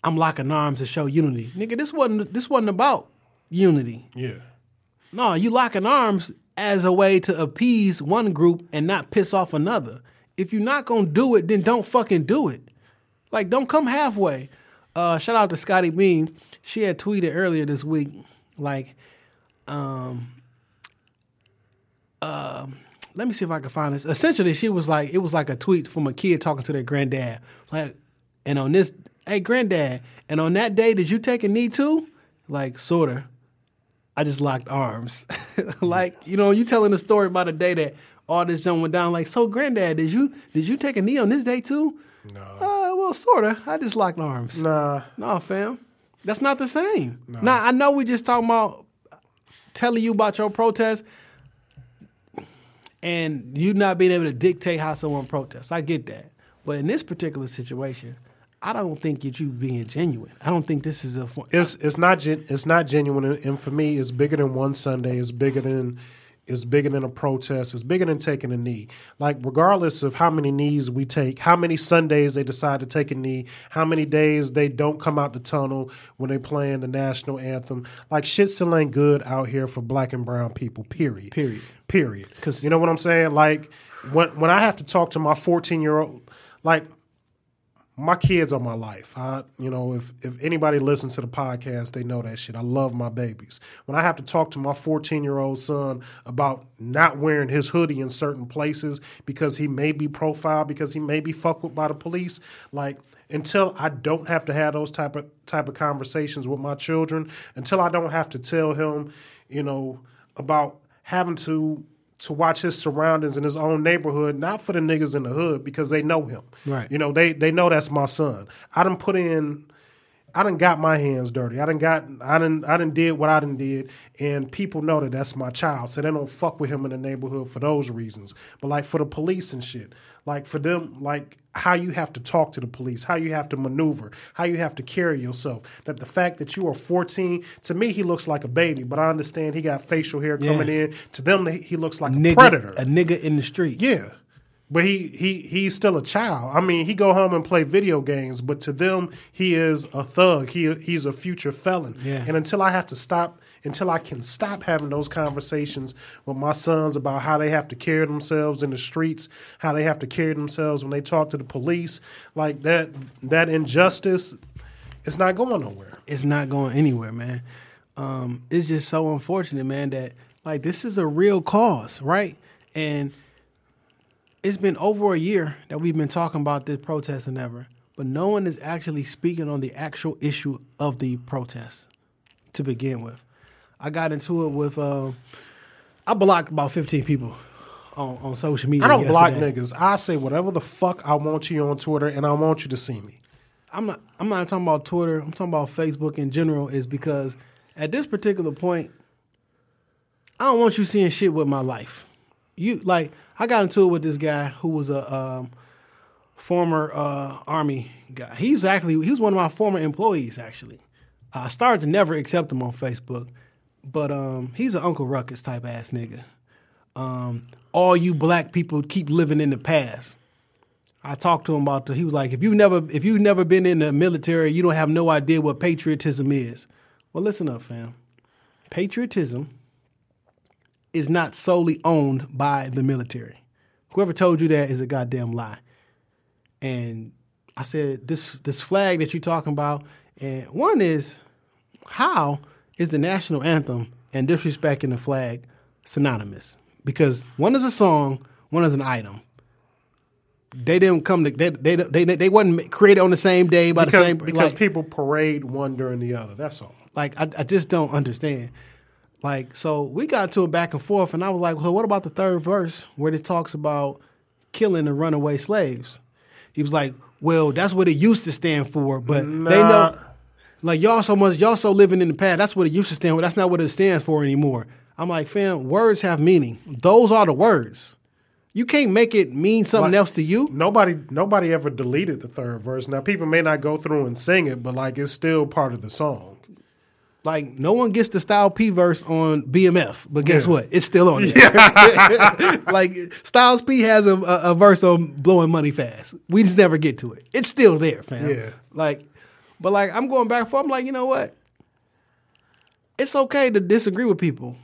I'm locking arms to show unity. Nigga, this wasn't this wasn't about unity. Yeah, No, you locking arms as a way to appease one group and not piss off another. If you're not gonna do it, then don't fucking do it. Like, don't come halfway. Uh, shout out to Scottie Beam. She had tweeted earlier this week, like, um, um, let me see if I can find this. Essentially, she was like, it was like a tweet from a kid talking to their granddad. Like, and on this, hey, granddad, and on that day, did you take a knee too? Like, sorta. I just locked arms. like, you know, you telling the story about a day that all this junk went down. Like, so granddad, did you did you take a knee on this day too? No. Uh, well, sorta. I just locked arms. nah, No, fam. That's not the same. Now I know we just talking about telling you about your protest and you not being able to dictate how someone protests. I get that. But in this particular situation, I don't think that you being genuine. I don't think this is a. It's it's not it's not genuine, and for me, it's bigger than one Sunday. It's bigger than it's bigger than a protest. It's bigger than taking a knee. Like regardless of how many knees we take, how many Sundays they decide to take a knee, how many days they don't come out the tunnel when they playing the national anthem. Like shit still ain't good out here for black and brown people. Period. Period. Period. Because, you know what I'm saying. Like when when I have to talk to my 14 year old, like my kids are my life. I, you know, if if anybody listens to the podcast, they know that shit. I love my babies. When I have to talk to my 14 year old son about not wearing his hoodie in certain places because he may be profiled, because he may be fucked with by the police, like until I don't have to have those type of type of conversations with my children, until I don't have to tell him, you know, about having to to watch his surroundings in his own neighborhood, not for the niggas in the hood because they know him. Right. You know, they they know that's my son. I done put in I done got my hands dirty. I done got I done I done did what I done did and people know that that's my child. So they don't fuck with him in the neighborhood for those reasons. But like for the police and shit, like for them like how you have to talk to the police, how you have to maneuver, how you have to carry yourself. That the fact that you are 14, to me he looks like a baby, but I understand he got facial hair coming Yeah. in. To them he looks like a nigga, predator. a nigga in the street. Yeah. But he he he's still a child. I mean, he go home and play video games, but to them he is a thug. He he's a future felon. Yeah. And until I have to stop until I can stop having those conversations with my sons about how they have to carry themselves in the streets, how they have to carry themselves when they talk to the police, like that that injustice it's not going nowhere. it's not going anywhere, man. Um, it's just so unfortunate, man, that like this is a real cause, right? And it's been over a year that we've been talking about this protest and ever, but no one is actually speaking on the actual issue of the protest to begin with. I got into it with um, I blocked about fifteen people on, on social media. I don't block niggas. I say whatever the fuck I want you on Twitter and I want you to see me. I'm not I'm not talking about Twitter. I'm talking about Facebook in general. Is because at this particular point, I don't want you seeing shit with my life. You like I got into it with this guy who was a um, former uh, army guy. He's actually he was one of my former employees. Actually, I started to never accept him on Facebook, but um, he's an Uncle Ruckus type ass nigga. Um, all you black people keep living in the past. I talked to him about the. He was like, if you've never if you've never been in the military, you don't have no idea what patriotism is. Well, listen up, fam. Patriotism is not solely owned by the military. Whoever told you that is a goddamn lie. And I said, this this flag that you're talking about, and one is how is the national anthem and disrespecting the flag synonymous? Because one is a song, one is an item they didn't come to they they they, they wasn't created on the same day by Because, the same because like, people parade one during the other. That's all. like I, I just don't understand. Like so we got to a back and forth and I was like, well, what about the third verse where it talks about killing the runaway slaves? He was like, well, that's what it used to stand for, but they know like y'all so much y'all so living in the past. That's what it used to stand for. That's not what it stands for anymore. I'm like, fam, words have meaning. Those are the words. You can't make it mean something Like- else to you. Nobody nobody ever deleted the third verse. Now people may not go through and sing it, but like it's still part of the song. Like no one gets the Style P verse on BMF, but guess Yeah. what? It's still on there. like Styles P has a, a, a verse on blowing money fast. We just never get to it. It's still there, fam. Yeah. Like, but like I'm going back for. I'm like, you know what? It's okay to disagree with people,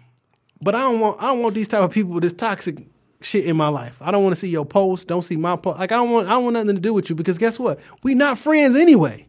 but I don't want I don't want these type of people with this toxic shit in my life. I don't want to see your post. Don't see my post. Like I don't want I don't want nothing to do with you because guess what? We not friends anyway.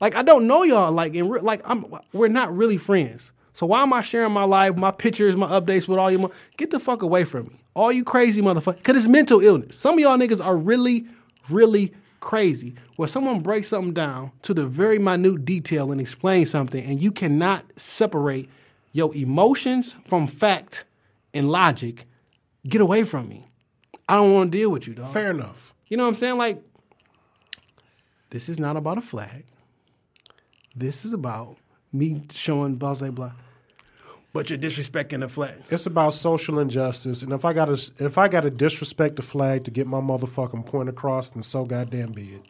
Like I don't know y'all. Like in re- like I'm we're not really friends. So why am I sharing my life, my pictures, my updates with all you? mo- Get the fuck away from me, all you crazy motherfuckers. Because it's mental illness. Some of y'all niggas are really, really crazy. Where someone breaks something down to the very minute detail and explains something, and you cannot separate your emotions from fact and logic. Get away from me. I don't want to deal with you, dog. Fair enough. You know what I'm saying? Like, this is not about a flag. This is about me showing blah blah blah. but you're disrespecting the flag. It's about social injustice, and if I got to if I got to disrespect the flag to get my motherfucking point across, then so goddamn be it.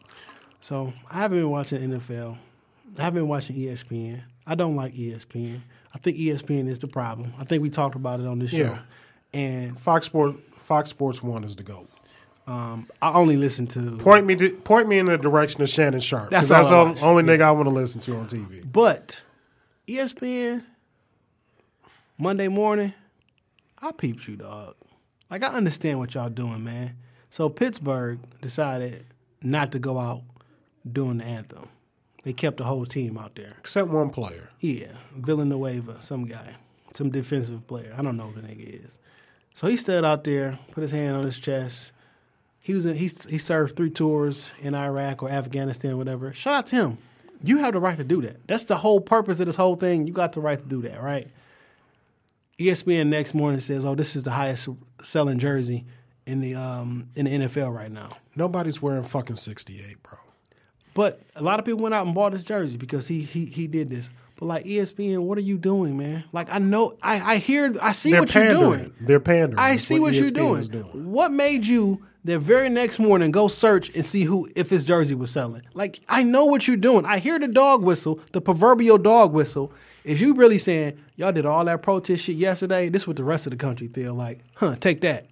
So I haven't been watching NFL. I haven't been watching ESPN. I don't like ESPN. I think ESPN is the problem. I think we talked about it on this show. Yeah. And Fox Sport Fox Sports One is the goat. Um, I only listen to Point me to, point me in the direction of Shannon Sharpe. That's That's, the only nigga I want to listen to on TV. But ESPN Monday morning, I peeped you, dog. Like I understand what y'all doing, man. So Pittsburgh decided not to go out doing the anthem. They kept the whole team out there. Except one player. Yeah, Villanueva, some guy, some defensive player. I don't know who the nigga is. So he stood out there, put his hand on his chest. He was in, he he served three tours in Iraq or Afghanistan, or whatever. Shout out to him. You have the right to do that. That's the whole purpose of this whole thing. You got the right to do that, right? ESPN next morning says, "Oh, this is the highest selling jersey in the um in the NFL right now." Nobody's wearing fucking sixty eight, bro. But a lot of people went out and bought his jersey because he he he did this. But like ESPN, what are you doing, man? Like I know I I hear I see They're what you're doing. They're pandering. I That's see what, you're doing. doing. What made you the very next morning go search and see who if his jersey was selling? Like I know what you're doing. I hear the dog whistle, the proverbial dog whistle. Is you really saying y'all did all that protest shit yesterday? This is what the rest of the country feel like. Huh? Take that.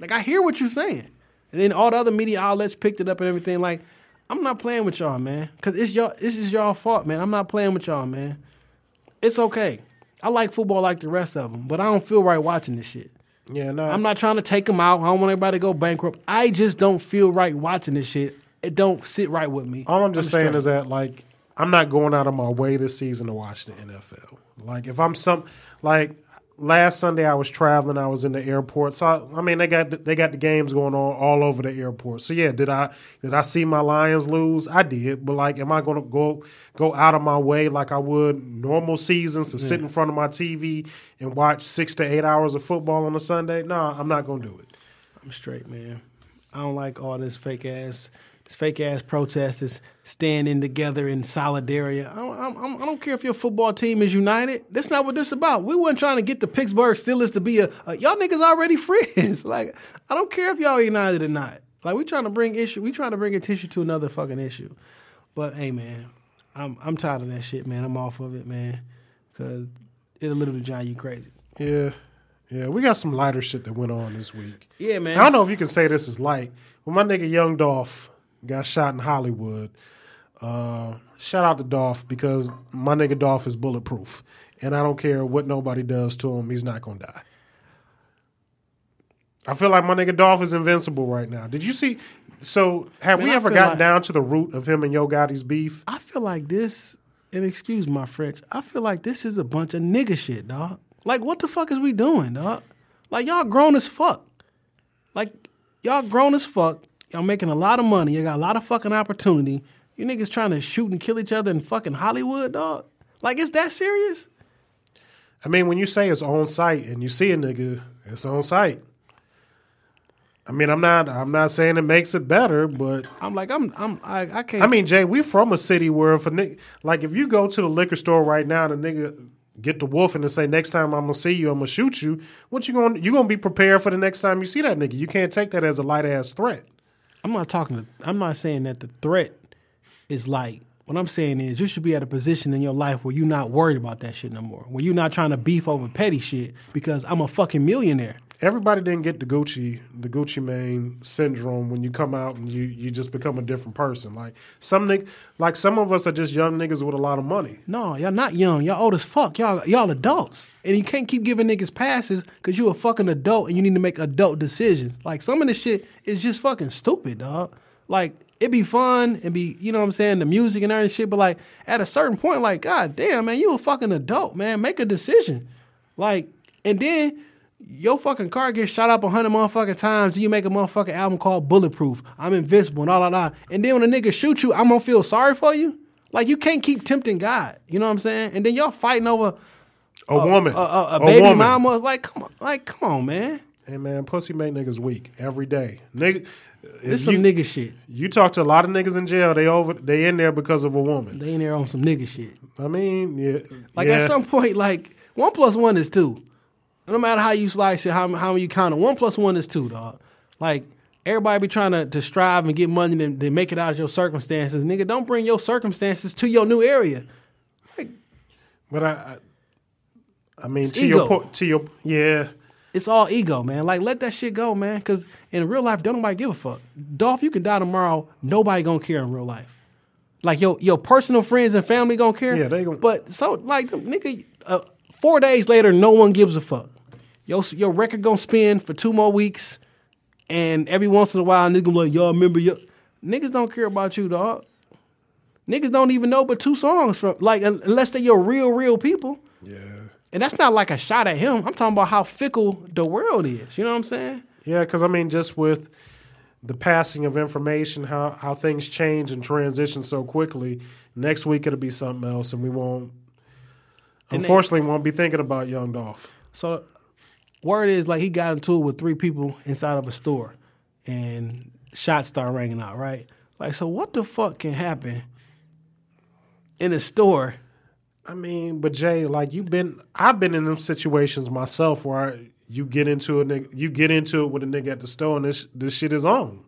Like I hear what you're saying, and then all the other media outlets picked it up and everything. Like I'm not playing with y'all, man, because it's y'all. This is y'all fault, man. I'm not playing with y'all, man. It's okay. I like football like the rest of them, but I don't feel right watching this shit. Yeah, no. I'm not trying to take them out. I don't want everybody to go bankrupt. I just don't feel right watching this shit. It don't sit right with me. All I'm just saying straight. is that like I'm not going out of my way this season to watch the NFL. Like if I'm some like last Sunday I was traveling, I was in the airport. So I, I mean they got they got the games going on all over the airport. So yeah, did I did I see my Lions lose? I did, but like am I going to go go out of my way like I would normal seasons to sit mm. in front of my TV and watch 6 to 8 hours of football on a Sunday? No, I'm not going to do it. I'm straight, man. I don't like all this fake ass, fake ass protesters standing together in solidarity. I don't, I'm- I'm- don't care if your football team is united. That's not what this about. We weren't trying to get the Pittsburgh Steelers to be a, a y'all niggas already friends. like I don't care if y'all united or not. Like we trying to bring issue. We trying to bring a tissue to another fucking issue. But hey, man, I'm I'm tired of that shit, man. I'm off of it, man. Cause it'll literally drive you crazy. Yeah. Yeah, we got some lighter shit that went on this week. Yeah, man. I don't know if you can say this is light. When my nigga Young Dolph got shot in Hollywood, uh, shout out to Dolph because my nigga Dolph is bulletproof. And I don't care what nobody does to him, he's not going to die. I feel like my nigga Dolph is invincible right now. Did you see? So, have Man, we I ever gotten like- down to the root of him and Yo Gotti's beef? I feel like this, and excuse my French, I feel like this is a bunch of nigga shit, dog. Like, what the fuck is we doing, dog? Like, y'all grown as fuck. Like, y'all grown as fuck. Y'all making a lot of money. You got a lot of fucking opportunity. You niggas trying to shoot and kill each other in fucking Hollywood, dog. Like, is that serious? I mean, when you say it's on site and you see a nigga, it's on site. I mean, I'm not. I'm not saying it makes it better, but I'm like, I'm, I'm, I, I can't. I mean, Jay, we from a city where if a nigga, like if you go to the liquor store right now, and the nigga get the wolf and say next time I'm gonna see you, I'm gonna shoot you. What you gonna you gonna be prepared for the next time you see that nigga? You can't take that as a light ass threat. I'm not talking. To, I'm not saying that the threat is like What I'm saying is you should be at a position in your life where you're not worried about that shit no more. Where you're not trying to beef over petty shit because I'm a fucking millionaire. Everybody didn't get the Gucci the Gucci Mane syndrome when you come out and you you just become a different person. Like some nig- like some of us are just young niggas with a lot of money. No, y'all not young. Y'all old as fuck. Y'all y'all adults. And you can't keep giving niggas passes because you a fucking adult and you need to make adult decisions. Like some of this shit is just fucking stupid, dog. Like it'd be fun and be, you know what I'm saying, the music and everything shit, but like at a certain point, like, god damn, man, you a fucking adult, man. Make a decision. Like, and then your fucking car gets shot up a hundred motherfucking times, and you make a motherfucking album called Bulletproof. I'm invincible and all that. all. And then when a nigga shoot you, I'm gonna feel sorry for you. Like you can't keep tempting God. You know what I'm saying? And then y'all fighting over A woman, a, a, a baby woman. mama. Like, come on, like, come on, man. Hey man, pussy make niggas weak every day. Nigga, This some you, nigga shit. you talk to a lot of niggas in jail, they over they in there because of a woman. They in there on some nigga shit. I mean, yeah, Like yeah. at some point, like One plus one is two. No matter how you slice it, how how you count it, one plus one is two, dog. Like everybody be trying to, to strive and get money to make it out of your circumstances. Nigga, don't bring your circumstances to your new area. But I, I, I mean, to ego. your point, to your yeah, It's all ego, man. Like let that shit go, man. Cause in real life, don't nobody give a fuck. Dolph, you can die tomorrow. Nobody gonna care in real life. Like your your personal friends and family gonna care. Yeah, they gon- But so like nigga, uh, four days later, no one gives a fuck. Your your record gonna spin for two more weeks, and every once in a while, nigga gonna be like, y'all remember your niggas don't care about you, dog. Niggas don't even know but two songs from like unless they're your real real people. yeah, And that's not like a shot at him. I'm talking about how fickle the world is. You know what I'm saying? yeah. Because I mean, just with the passing of information, how how things change and transition so quickly. Next week it'll be something else, and we won't. And they- Unfortunately, won't be thinking about Young Dolph. So word is like he got into it with three people inside of a store and shots start ringing out, right? Like so what the fuck can happen in a store? I mean, but Jay, like you've been, I've been in them situations myself where I, you get into a nigga, you get into it with a nigga at the store, and this this shit is on.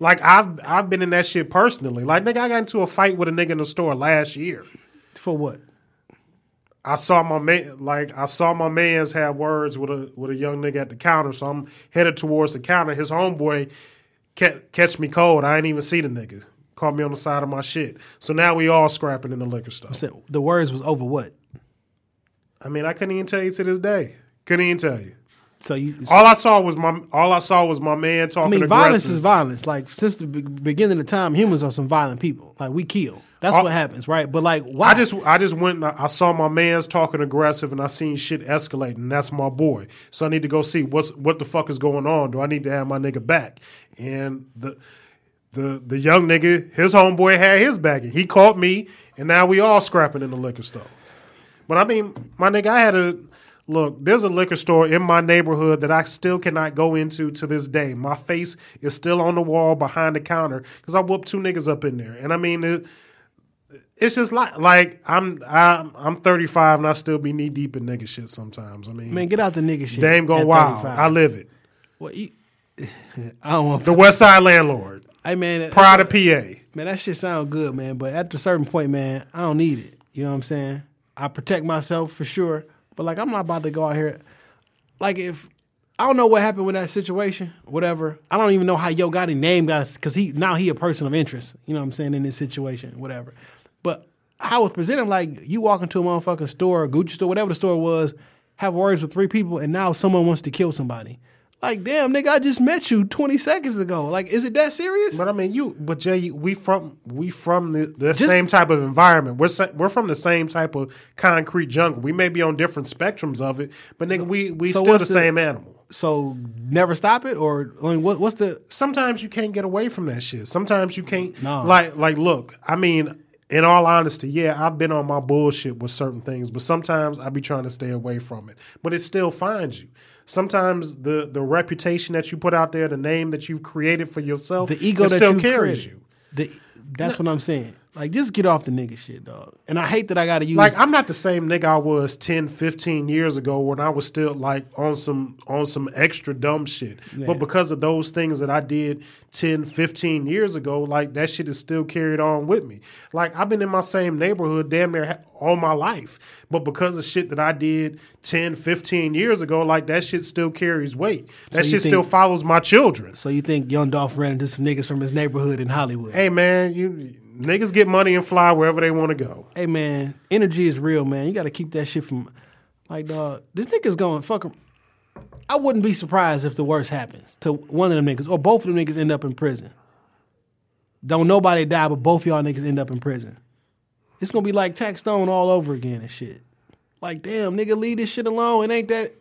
Like I've I've been in that shit personally. Like nigga, I got into a fight with a nigga in the store last year. For what? I saw my man, like I saw my man's have words with a with a young nigga at the counter, so I'm headed towards the counter. His homeboy ca- catch me cold. I ain't even see the nigga. Caught me on the side of my shit. So now we all scrapping in the liquor store. So the words was over what? I mean, I couldn't even tell you to this day. Couldn't even tell you. So you All I saw was my all I saw was my man talking. I mean, aggressive. violence is violence. Like since the beginning of time, humans are some violent people. Like we kill. That's what happens, right? But like, why? I just I just went and I saw my man's talking aggressive and I seen shit escalating. And that's my boy. So I need to go see what's what the fuck is going on. Do I need to have my nigga back? And the the the young nigga, his homeboy had his back. He caught me, and now we all scrapping in the liquor store. But I mean, my nigga, I had a look. There's a liquor store in my neighborhood that I still cannot go into to this day. My face is still on the wall behind the counter because I whooped two niggas up in there. And I mean, it, it's just like like I'm I'm I'm 35 and I still be knee deep in nigga shit sometimes. I mean, man, get out the nigga shit. Dame going wild. 35. I live it. Well, you, I don't want. The West Side landlord, Hey man, pride of PA. Man, that shit sound good, man. But at a certain point, man, I don't need it. You know what I'm saying? I protect myself for sure. But like, I'm not about to go out here. Like, if I don't know what happened with that situation, whatever. I don't even know how Yo Gotti name got because he now he a person of interest. You know what I'm saying in this situation, whatever. How it's presented, like you walk into a motherfucking store, Gucci store, whatever the store was, have words with three people, and now someone wants to kill somebody. Like, damn, nigga, I just met you 20 seconds ago. Like, is it that serious? But I mean, you. But Jay, we from we from the, the same type of environment. We're sa- we're from the same type of concrete jungle. We may be on different spectrums of it, but nigga, we we so still the the- same animal. So never stop it, or I mean, what, what's the? Sometimes you can't get away from that shit. Sometimes you can't. No. Like like look. I mean. In all honesty, yeah, I've been on my bullshit with certain things, but sometimes I be trying to stay away from it. But it still finds you. Sometimes the the reputation that you put out there, the name that you've created for yourself, The ego it that still carries created. you. The, that's what I'm saying. Like, just get off the nigga shit, dog. And I hate that I got to use. Like I'm not the same nigga I was 10, 15 years ago when I was still like on some on some extra dumb shit. But because of those things that I did 10, 15 years ago, like that shit is still carried on with me. Like I've been in my same neighborhood damn near all my life. But because of shit that I did 10, 15 years ago, like that shit still carries weight. That you shit think- still follows my children. so you think Young Dolph ran into some niggas from his neighborhood in Hollywood? Hey man, you niggas get money and fly wherever they want to go. Hey, man, energy is real, man. You got to keep that shit from, like, dog. This nigga's going fuck. 'em. I wouldn't be surprised if the worst happens to one of them niggas or both of them niggas end up in prison. Don't nobody die, but both y'all niggas end up in prison. It's gonna be like Tax Stone all over again and shit. Like, damn, nigga, leave this shit alone. It ain't that.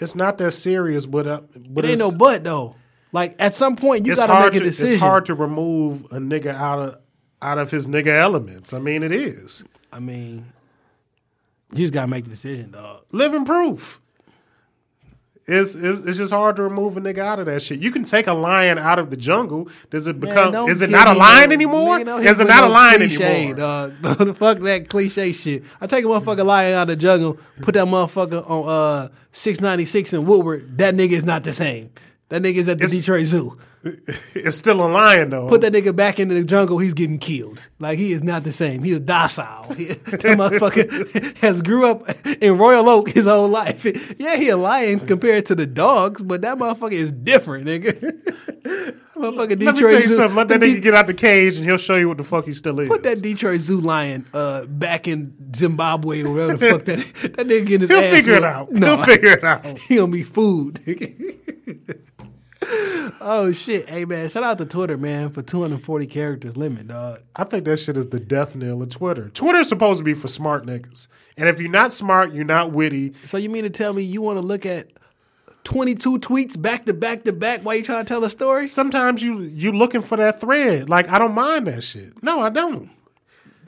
It's not that serious, but uh, but It ain't no but though. Like at some point, you got to make a to- decision. It's hard to remove a nigga out of out of his nigga elements. I mean, it is I mean, you just gotta make the decision, dog. living proof. It's, it's it's just hard to remove a nigga out of that shit. You can take a lion out of the jungle. Does it become? don't is it not a lion no- anymore? nigga, Is it not a lion cliche, anymore? Dog. Fuck that cliche shit. I take a motherfucking lion out of the jungle, put that motherfucker on uh six ninety six in Woodward. That nigga is not the same. That nigga is at the It's- Detroit Zoo. It's still a lion though. Put that nigga back into the jungle, he's getting killed. Like he is not the same. He is docile. He, that motherfucker has grew up in Royal Oak his whole life. Yeah, he a lion compared to the dogs, but that motherfucker is different, nigga. motherfucker Detroit Let me tell you Zoo. something. Let that nigga get out the cage and he'll show you what the fuck he still is. Put that Detroit Zoo lion uh, back in Zimbabwe or wherever the fuck that that nigga getting his He'll ass figure it whooped. out. No, He'll figure it out. he gonna be food. oh shit! Hey man, shout out to Twitter man for 240 characters limit, dog. I think that shit is the death knell of Twitter. Twitter's supposed to be for smart niggas. And if you're not smart, you're not witty. So you mean to tell me you want to look at 22 tweets back to back to back while you trying to tell a story? Sometimes you you looking for that thread. Like I don't mind that shit. No, I don't.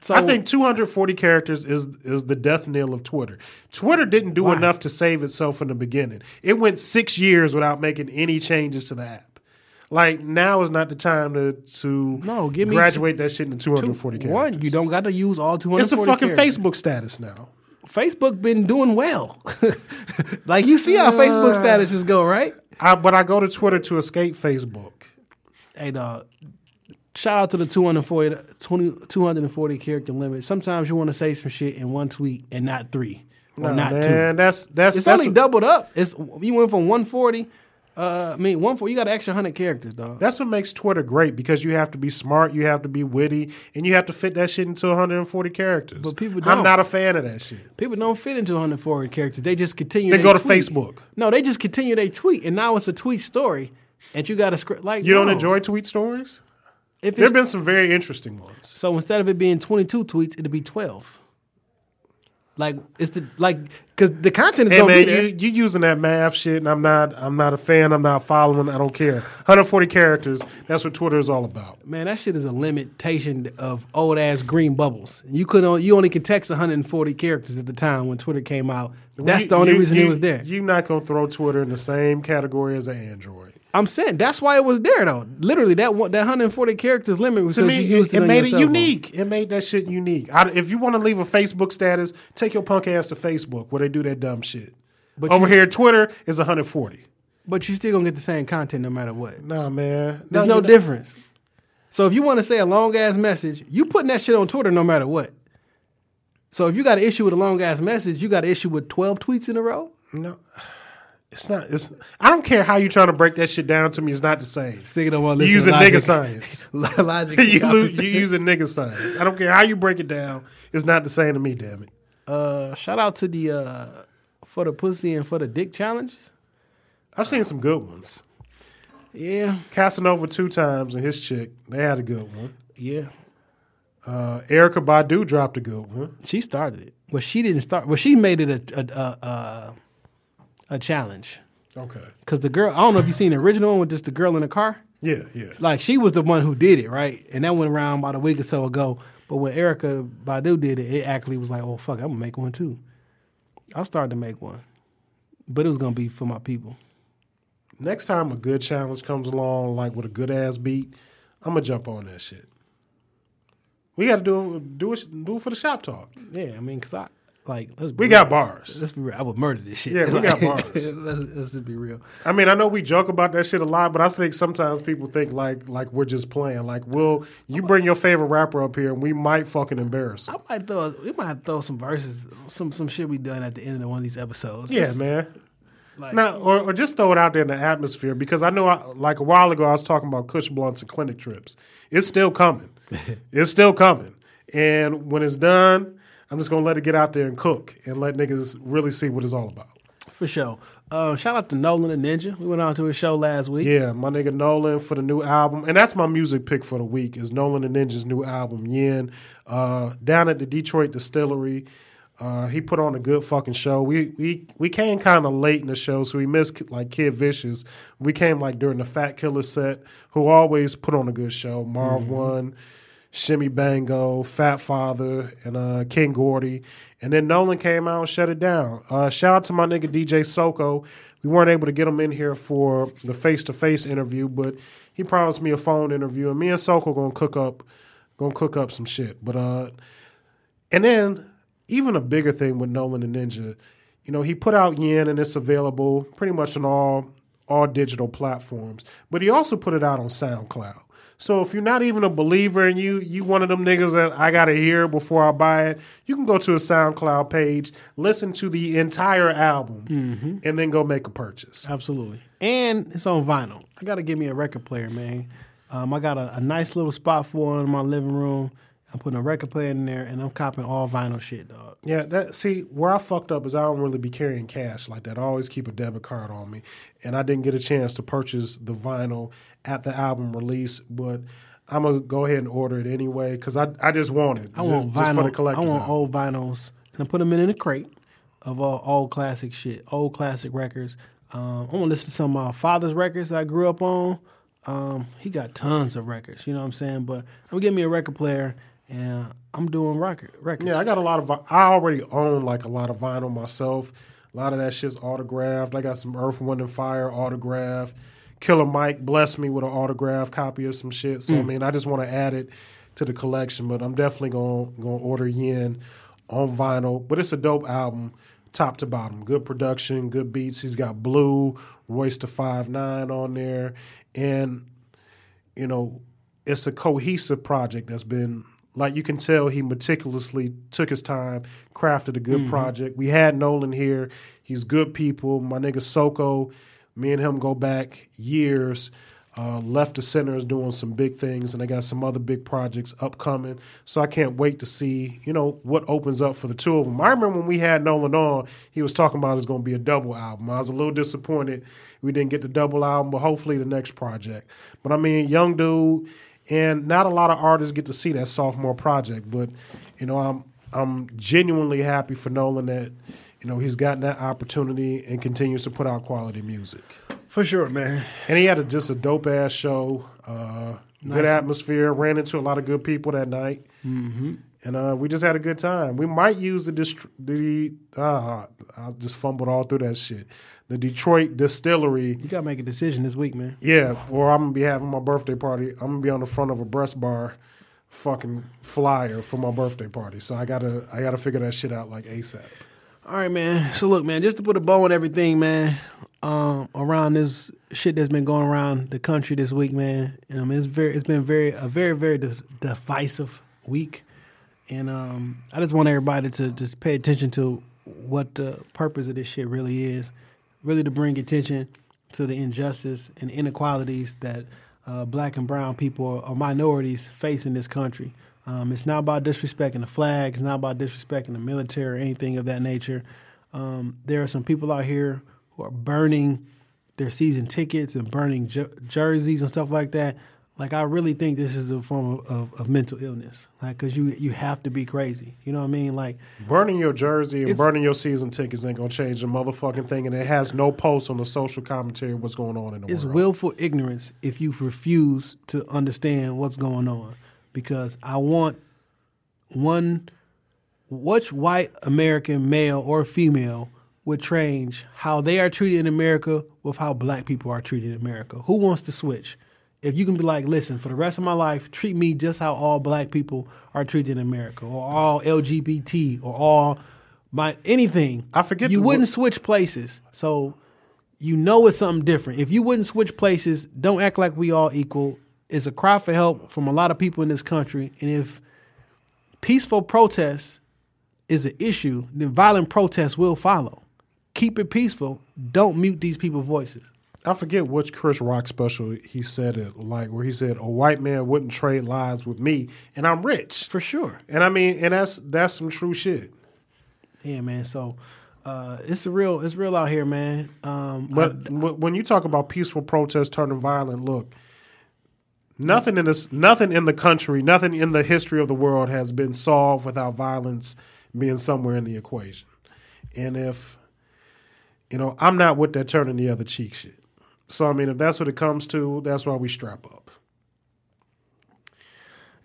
So I think 240 characters is is the death knell of Twitter. Twitter didn't do enough to save itself in the beginning. It went six years without making any changes to the app. Like now is not the time to to No, give me graduate that shit into 240 characters. one, you don't got to use all 240. it's a fucking characters. Facebook status now. Facebook been doing well. like you see how Facebook uh. statuses go, right? I, but I go to Twitter to escape Facebook. Hey dog, shout out to the 240, 20, 240 character limit. Sometimes you want to say some shit in one tweet and not three or Nah, not man, two. that's that's It's that's only doubled up. It's you went from 140. Uh, I mean, 140. You got an extra hundred characters, dog. That's what makes Twitter great because you have to be smart, you have to be witty, and you have to fit that shit into 140 characters. But people I'm don't. a fan of that shit. People don't fit into 140 characters. They just continue. They go to tweet. Facebook. No, they just continue their tweet, and now it's a tweet story, and you got to script like You don't enjoy tweet stories? If There have been some very interesting ones. so instead of it being 22 tweets, it'll be 12. Like it's the like because the content is Hey gonna man, be there. you you using that math shit, and I'm not. I'm not a fan. I'm not following. I don't care. 140 characters. That's what Twitter is all about. Man, that shit is a limitation of old ass green bubbles. You could only, you only could text 140 characters at the time when Twitter came out. That's You- the only you- reason it was there. You're not gonna throw Twitter in the same category as an Android. I'm saying that's why it was there though. Literally, that one, that 140 characters limit was because you used it, it, made it cell phone. unique. It made that shit unique. I, if you want to leave a Facebook status, take your punk ass to Facebook where they do that dumb shit. But Over you- here, Twitter is 140. But you still gonna get the same content no matter what. Nah, man. There's No, no difference. So if you want to say a long ass message, you putting that shit on Twitter no matter what. So if you got an issue with a long ass message, you got an issue with 12 tweets in a row. No, it's not. It's. I don't care how you trying to break that shit down to me. It's not the same. Stick it on one You using nigga science. Logic. you lo- you using nigga science. I don't care how you break it down. It's not the same to me. Damn it. Uh, shout out to the uh, for the pussy and for the dick challenges. I've seen some good ones. Yeah, Casanova two times and his chick. They had a good one. yeah. Uh, Erykah Badu dropped a good one. She started it. Well, she didn't start. Well, she made it a a a, a, a challenge Okay. because the girl. I don't know if you seen the original one with just the girl in the car. Yeah, yeah. Like she was the one who did it, right? And that went around about a week or so ago. But when Erykah Badu did it, it actually was like, oh fuck, I'm gonna make one too. I started to make one, but it was gonna be for my people. Next time a good challenge comes along, like with a good ass beat, I'm gonna jump on that shit. We got to do do it do it for the shop talk. Yeah, I mean, cause I like let's be We got bars. Let's be real. I would murder this shit. Yeah, we got bars. let's, let's just be real. I mean, I know we joke about that shit a lot, but I think sometimes people think like like we're just playing. Like, we'll you bring your favorite rapper up here, and we might fucking embarrass him. I might throw. We might throw some verses, some some shit we done at the end of one of these episodes. Yeah, Just, man. Like, Now, or, or just throw it out there in the atmosphere because I know, I, like a while ago, I was talking about Kush blunts and clinic trips. It's still coming. it's still coming, and when it's done, I'm just gonna let it get out there and cook and let niggas really see what it's all about. for sure. Uh, shout out to Nolan the Ninja. We went on to his show last week. Yeah, my nigga Nolan for the new album, and that's my music pick for the week is Nolan the Ninja's new album Yin. Uh, down at the Detroit Distillery, uh, he put on a good fucking show. We we we came kind of late in the show, so we missed like Kid Vicious. We came like during the Fat Killer set, who always put on a good show. Marv Mm-hmm. one. Shimmy Bango, Fat Father, and uh, King Gordy. And then Nolan came out and shut it down. Uh, shout out to my nigga DJ Soko. We weren't able to get him in here for the face to face interview, but he promised me a phone interview, and me and Soko gonna cook up, gonna cook up some shit. But uh, and then even a bigger thing with Nolan the Ninja, you know, he put out Yin and it's available pretty much on all all digital platforms. But he also put it out on SoundCloud. So if you're not even a believer and you you one of them niggas that I gotta hear before I buy it, you can go to a SoundCloud page, listen to the entire album, and then go make a purchase. Absolutely. And it's on vinyl. I got to give me a record player, man. Um, I got a, a nice little spot for it in my living room. I'm putting a record player in there, and I'm copping all vinyl shit, dog. Yeah, that see where I fucked up is I don't really be carrying cash like that. I always keep a debit card on me, and I didn't get a chance to purchase the vinyl at the album release, but I'm gonna go ahead and order it anyway because I I just want it. I want just, vinyl. for the I want old vinyls, and I put them in in a crate of all old classic shit, old classic records. Um, I want to listen to some of my father's records that I grew up on. Um, he got tons of records, you know what I'm saying? But I'm gonna give me a record player, and I'm doing record records. Yeah, I got a lot of. I already own like a lot of vinyl myself. A lot of that shit's autographed. I got some Earth, Wind, and Fire autographed. Killer Mike blessed me with an autographed copy of some shit. So I mm. mean, I just want to add it to the collection. But I'm definitely going to order Yin on vinyl. But it's a dope album, top to bottom. Good production, good beats. He's got Blue, Royce da Five Nine on there, and you know, it's a cohesive project that's been like you can tell he meticulously took his time, crafted a good project. We had Nolan here. He's good people. My nigga Soko, me and him go back years. Uh, left the center is doing some big things, and they got some other big projects upcoming. So I can't wait to see, you know, what opens up for the two of them. I remember when we had Nolan on, he was talking about it's going to be a double album. I was a little disappointed we didn't get the double album, but hopefully the next project. But I mean, young dude, and not a lot of artists get to see that sophomore project. But you know, I'm I'm genuinely happy for Nolan that you know he's gotten that opportunity and continues to put out quality music. for sure, man. And he had a, just a dope ass show, uh, good atmosphere. Ran into a lot of good people that night, mm-hmm. And uh, we just had a good time. We might use the dist- the uh, I just fumbled all through that shit. The Detroit Distillery You gotta make a decision this week, man. yeah, or I'm gonna be having my birthday party. I'm gonna be on the front of a breast bar, fucking flyer for my birthday party. So I gotta, I gotta figure that shit out like ASAP. All right, man. So look, man, just to put a bow on everything, man. Um, around this shit that's been going around the country this week, man. Um, it's very, it's been very, a very, very di- divisive week, and um, I just want everybody to just pay attention to what the purpose of this shit really is. Really, to bring attention to the injustice and inequalities that uh, black and brown people or minorities face in this country. Um, it's not about disrespecting the flag. It's not about disrespecting the military or anything of that nature. Um, there are some people out here who are burning their season tickets and burning jer- jerseys and stuff like that. Like I really think this is a form of, of, of mental illness. Like, cause you you have to be crazy. You know what I mean? Like, Burning your jersey and burning your season tickets ain't gonna change the motherfucking thing, and it has no post on the social commentary what's going on in the it's world. It's willful ignorance if you refuse to understand what's going on. Because I want one, which white American male or female would change how they are treated in America with how black people are treated in America? Who wants to switch? If you can be like, listen, for the rest of my life, treat me just how all black people are treated in America, or all LGBT, or all my anything. I forget you wouldn't wo- switch places. So you know it's something different. If you wouldn't switch places, don't act like we all equal. It's a cry for help from a lot of people in this country. And if peaceful protests is an issue, then violent protests will follow. Keep it peaceful. Don't mute these people's voices. I forget which Chris Rock special he said it like where he said a white man wouldn't trade lives with me, and I'm rich. For sure. And I mean, and that's that's some true shit. Yeah, man. So uh, it's a real it's real out here, man. Um, But wh- when you talk about peaceful protests turning violent, look, nothing in this, nothing in the country, nothing in the history of the world has been solved without violence being somewhere in the equation. And if, you know, I'm not with that turning the other cheek shit. So I mean, if that's what it comes to, that's why we strap up.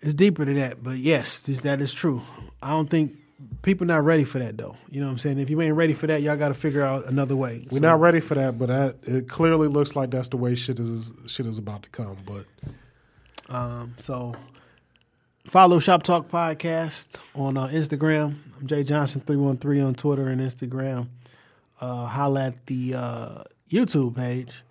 It's deeper than that, but yes, this, that is true. I don't think people not ready for that though. You know what I'm saying? If you ain't ready for that, y'all got to figure out another way. We're not ready for that, but that, it clearly looks like that's the way shit is shit is about to come. But Um, so follow Shop Talk Podcast on uh, Instagram. I'm Jay Johnson three one three on Twitter and Instagram. Uh, holla at the uh, YouTube page,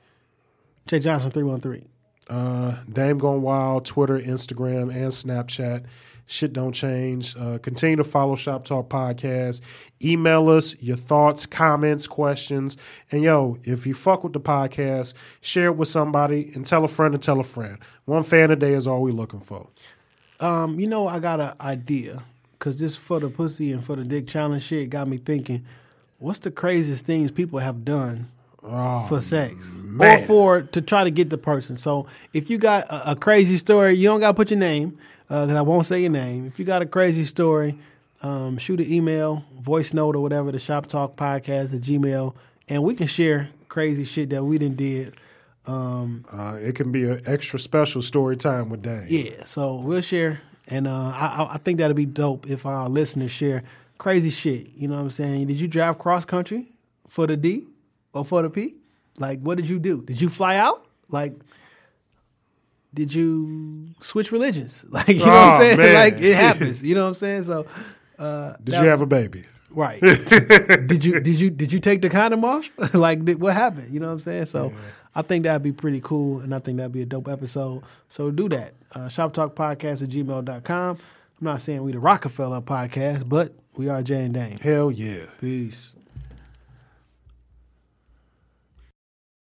Jay Johnson three one three. uh, Dame Gone Wild, Twitter, Instagram, and Snapchat. Shit don't change. Uh, continue to follow Shop Talk Podcast. Email us your thoughts, comments, questions. And yo, if you fuck with the podcast, share it with somebody and tell a friend to tell a friend. One fan a day is all we're looking for. Um, you know, I got an idea because this for the pussy and for the dick challenge shit got me thinking. What's the craziest things people have done for sex or for to try to get the person? So if you got a, a crazy story, you don't got to put your name because I won't say your name. If you got a crazy story, um, shoot an email, voice note, or whatever the Shop Talk Podcast at Gmail, and we can share crazy shit that we done did. Um, Uh, it can be an extra special story time with Dame. yeah, so we'll share, and uh, I, I- I think that'd be dope if our listeners share crazy shit. You know what I'm saying? Did you drive cross country for the D or for the P? Like, what did you do? Did you fly out? Like, did you switch religions? Like, you know what I'm Oh, saying? man. Like, it happens. You know what I'm saying? So, uh, Did you have a baby? Right. did you did you did you take the condom off? like did, what happened? You know what I'm saying? So I think that'd be pretty cool and I think that'd be a dope episode. So do that. Uh, Shop Talk Podcast at gmail.com. I'm not saying we the Roc-A-Fella podcast, but we are Jay and Dame. Hell yeah. Peace.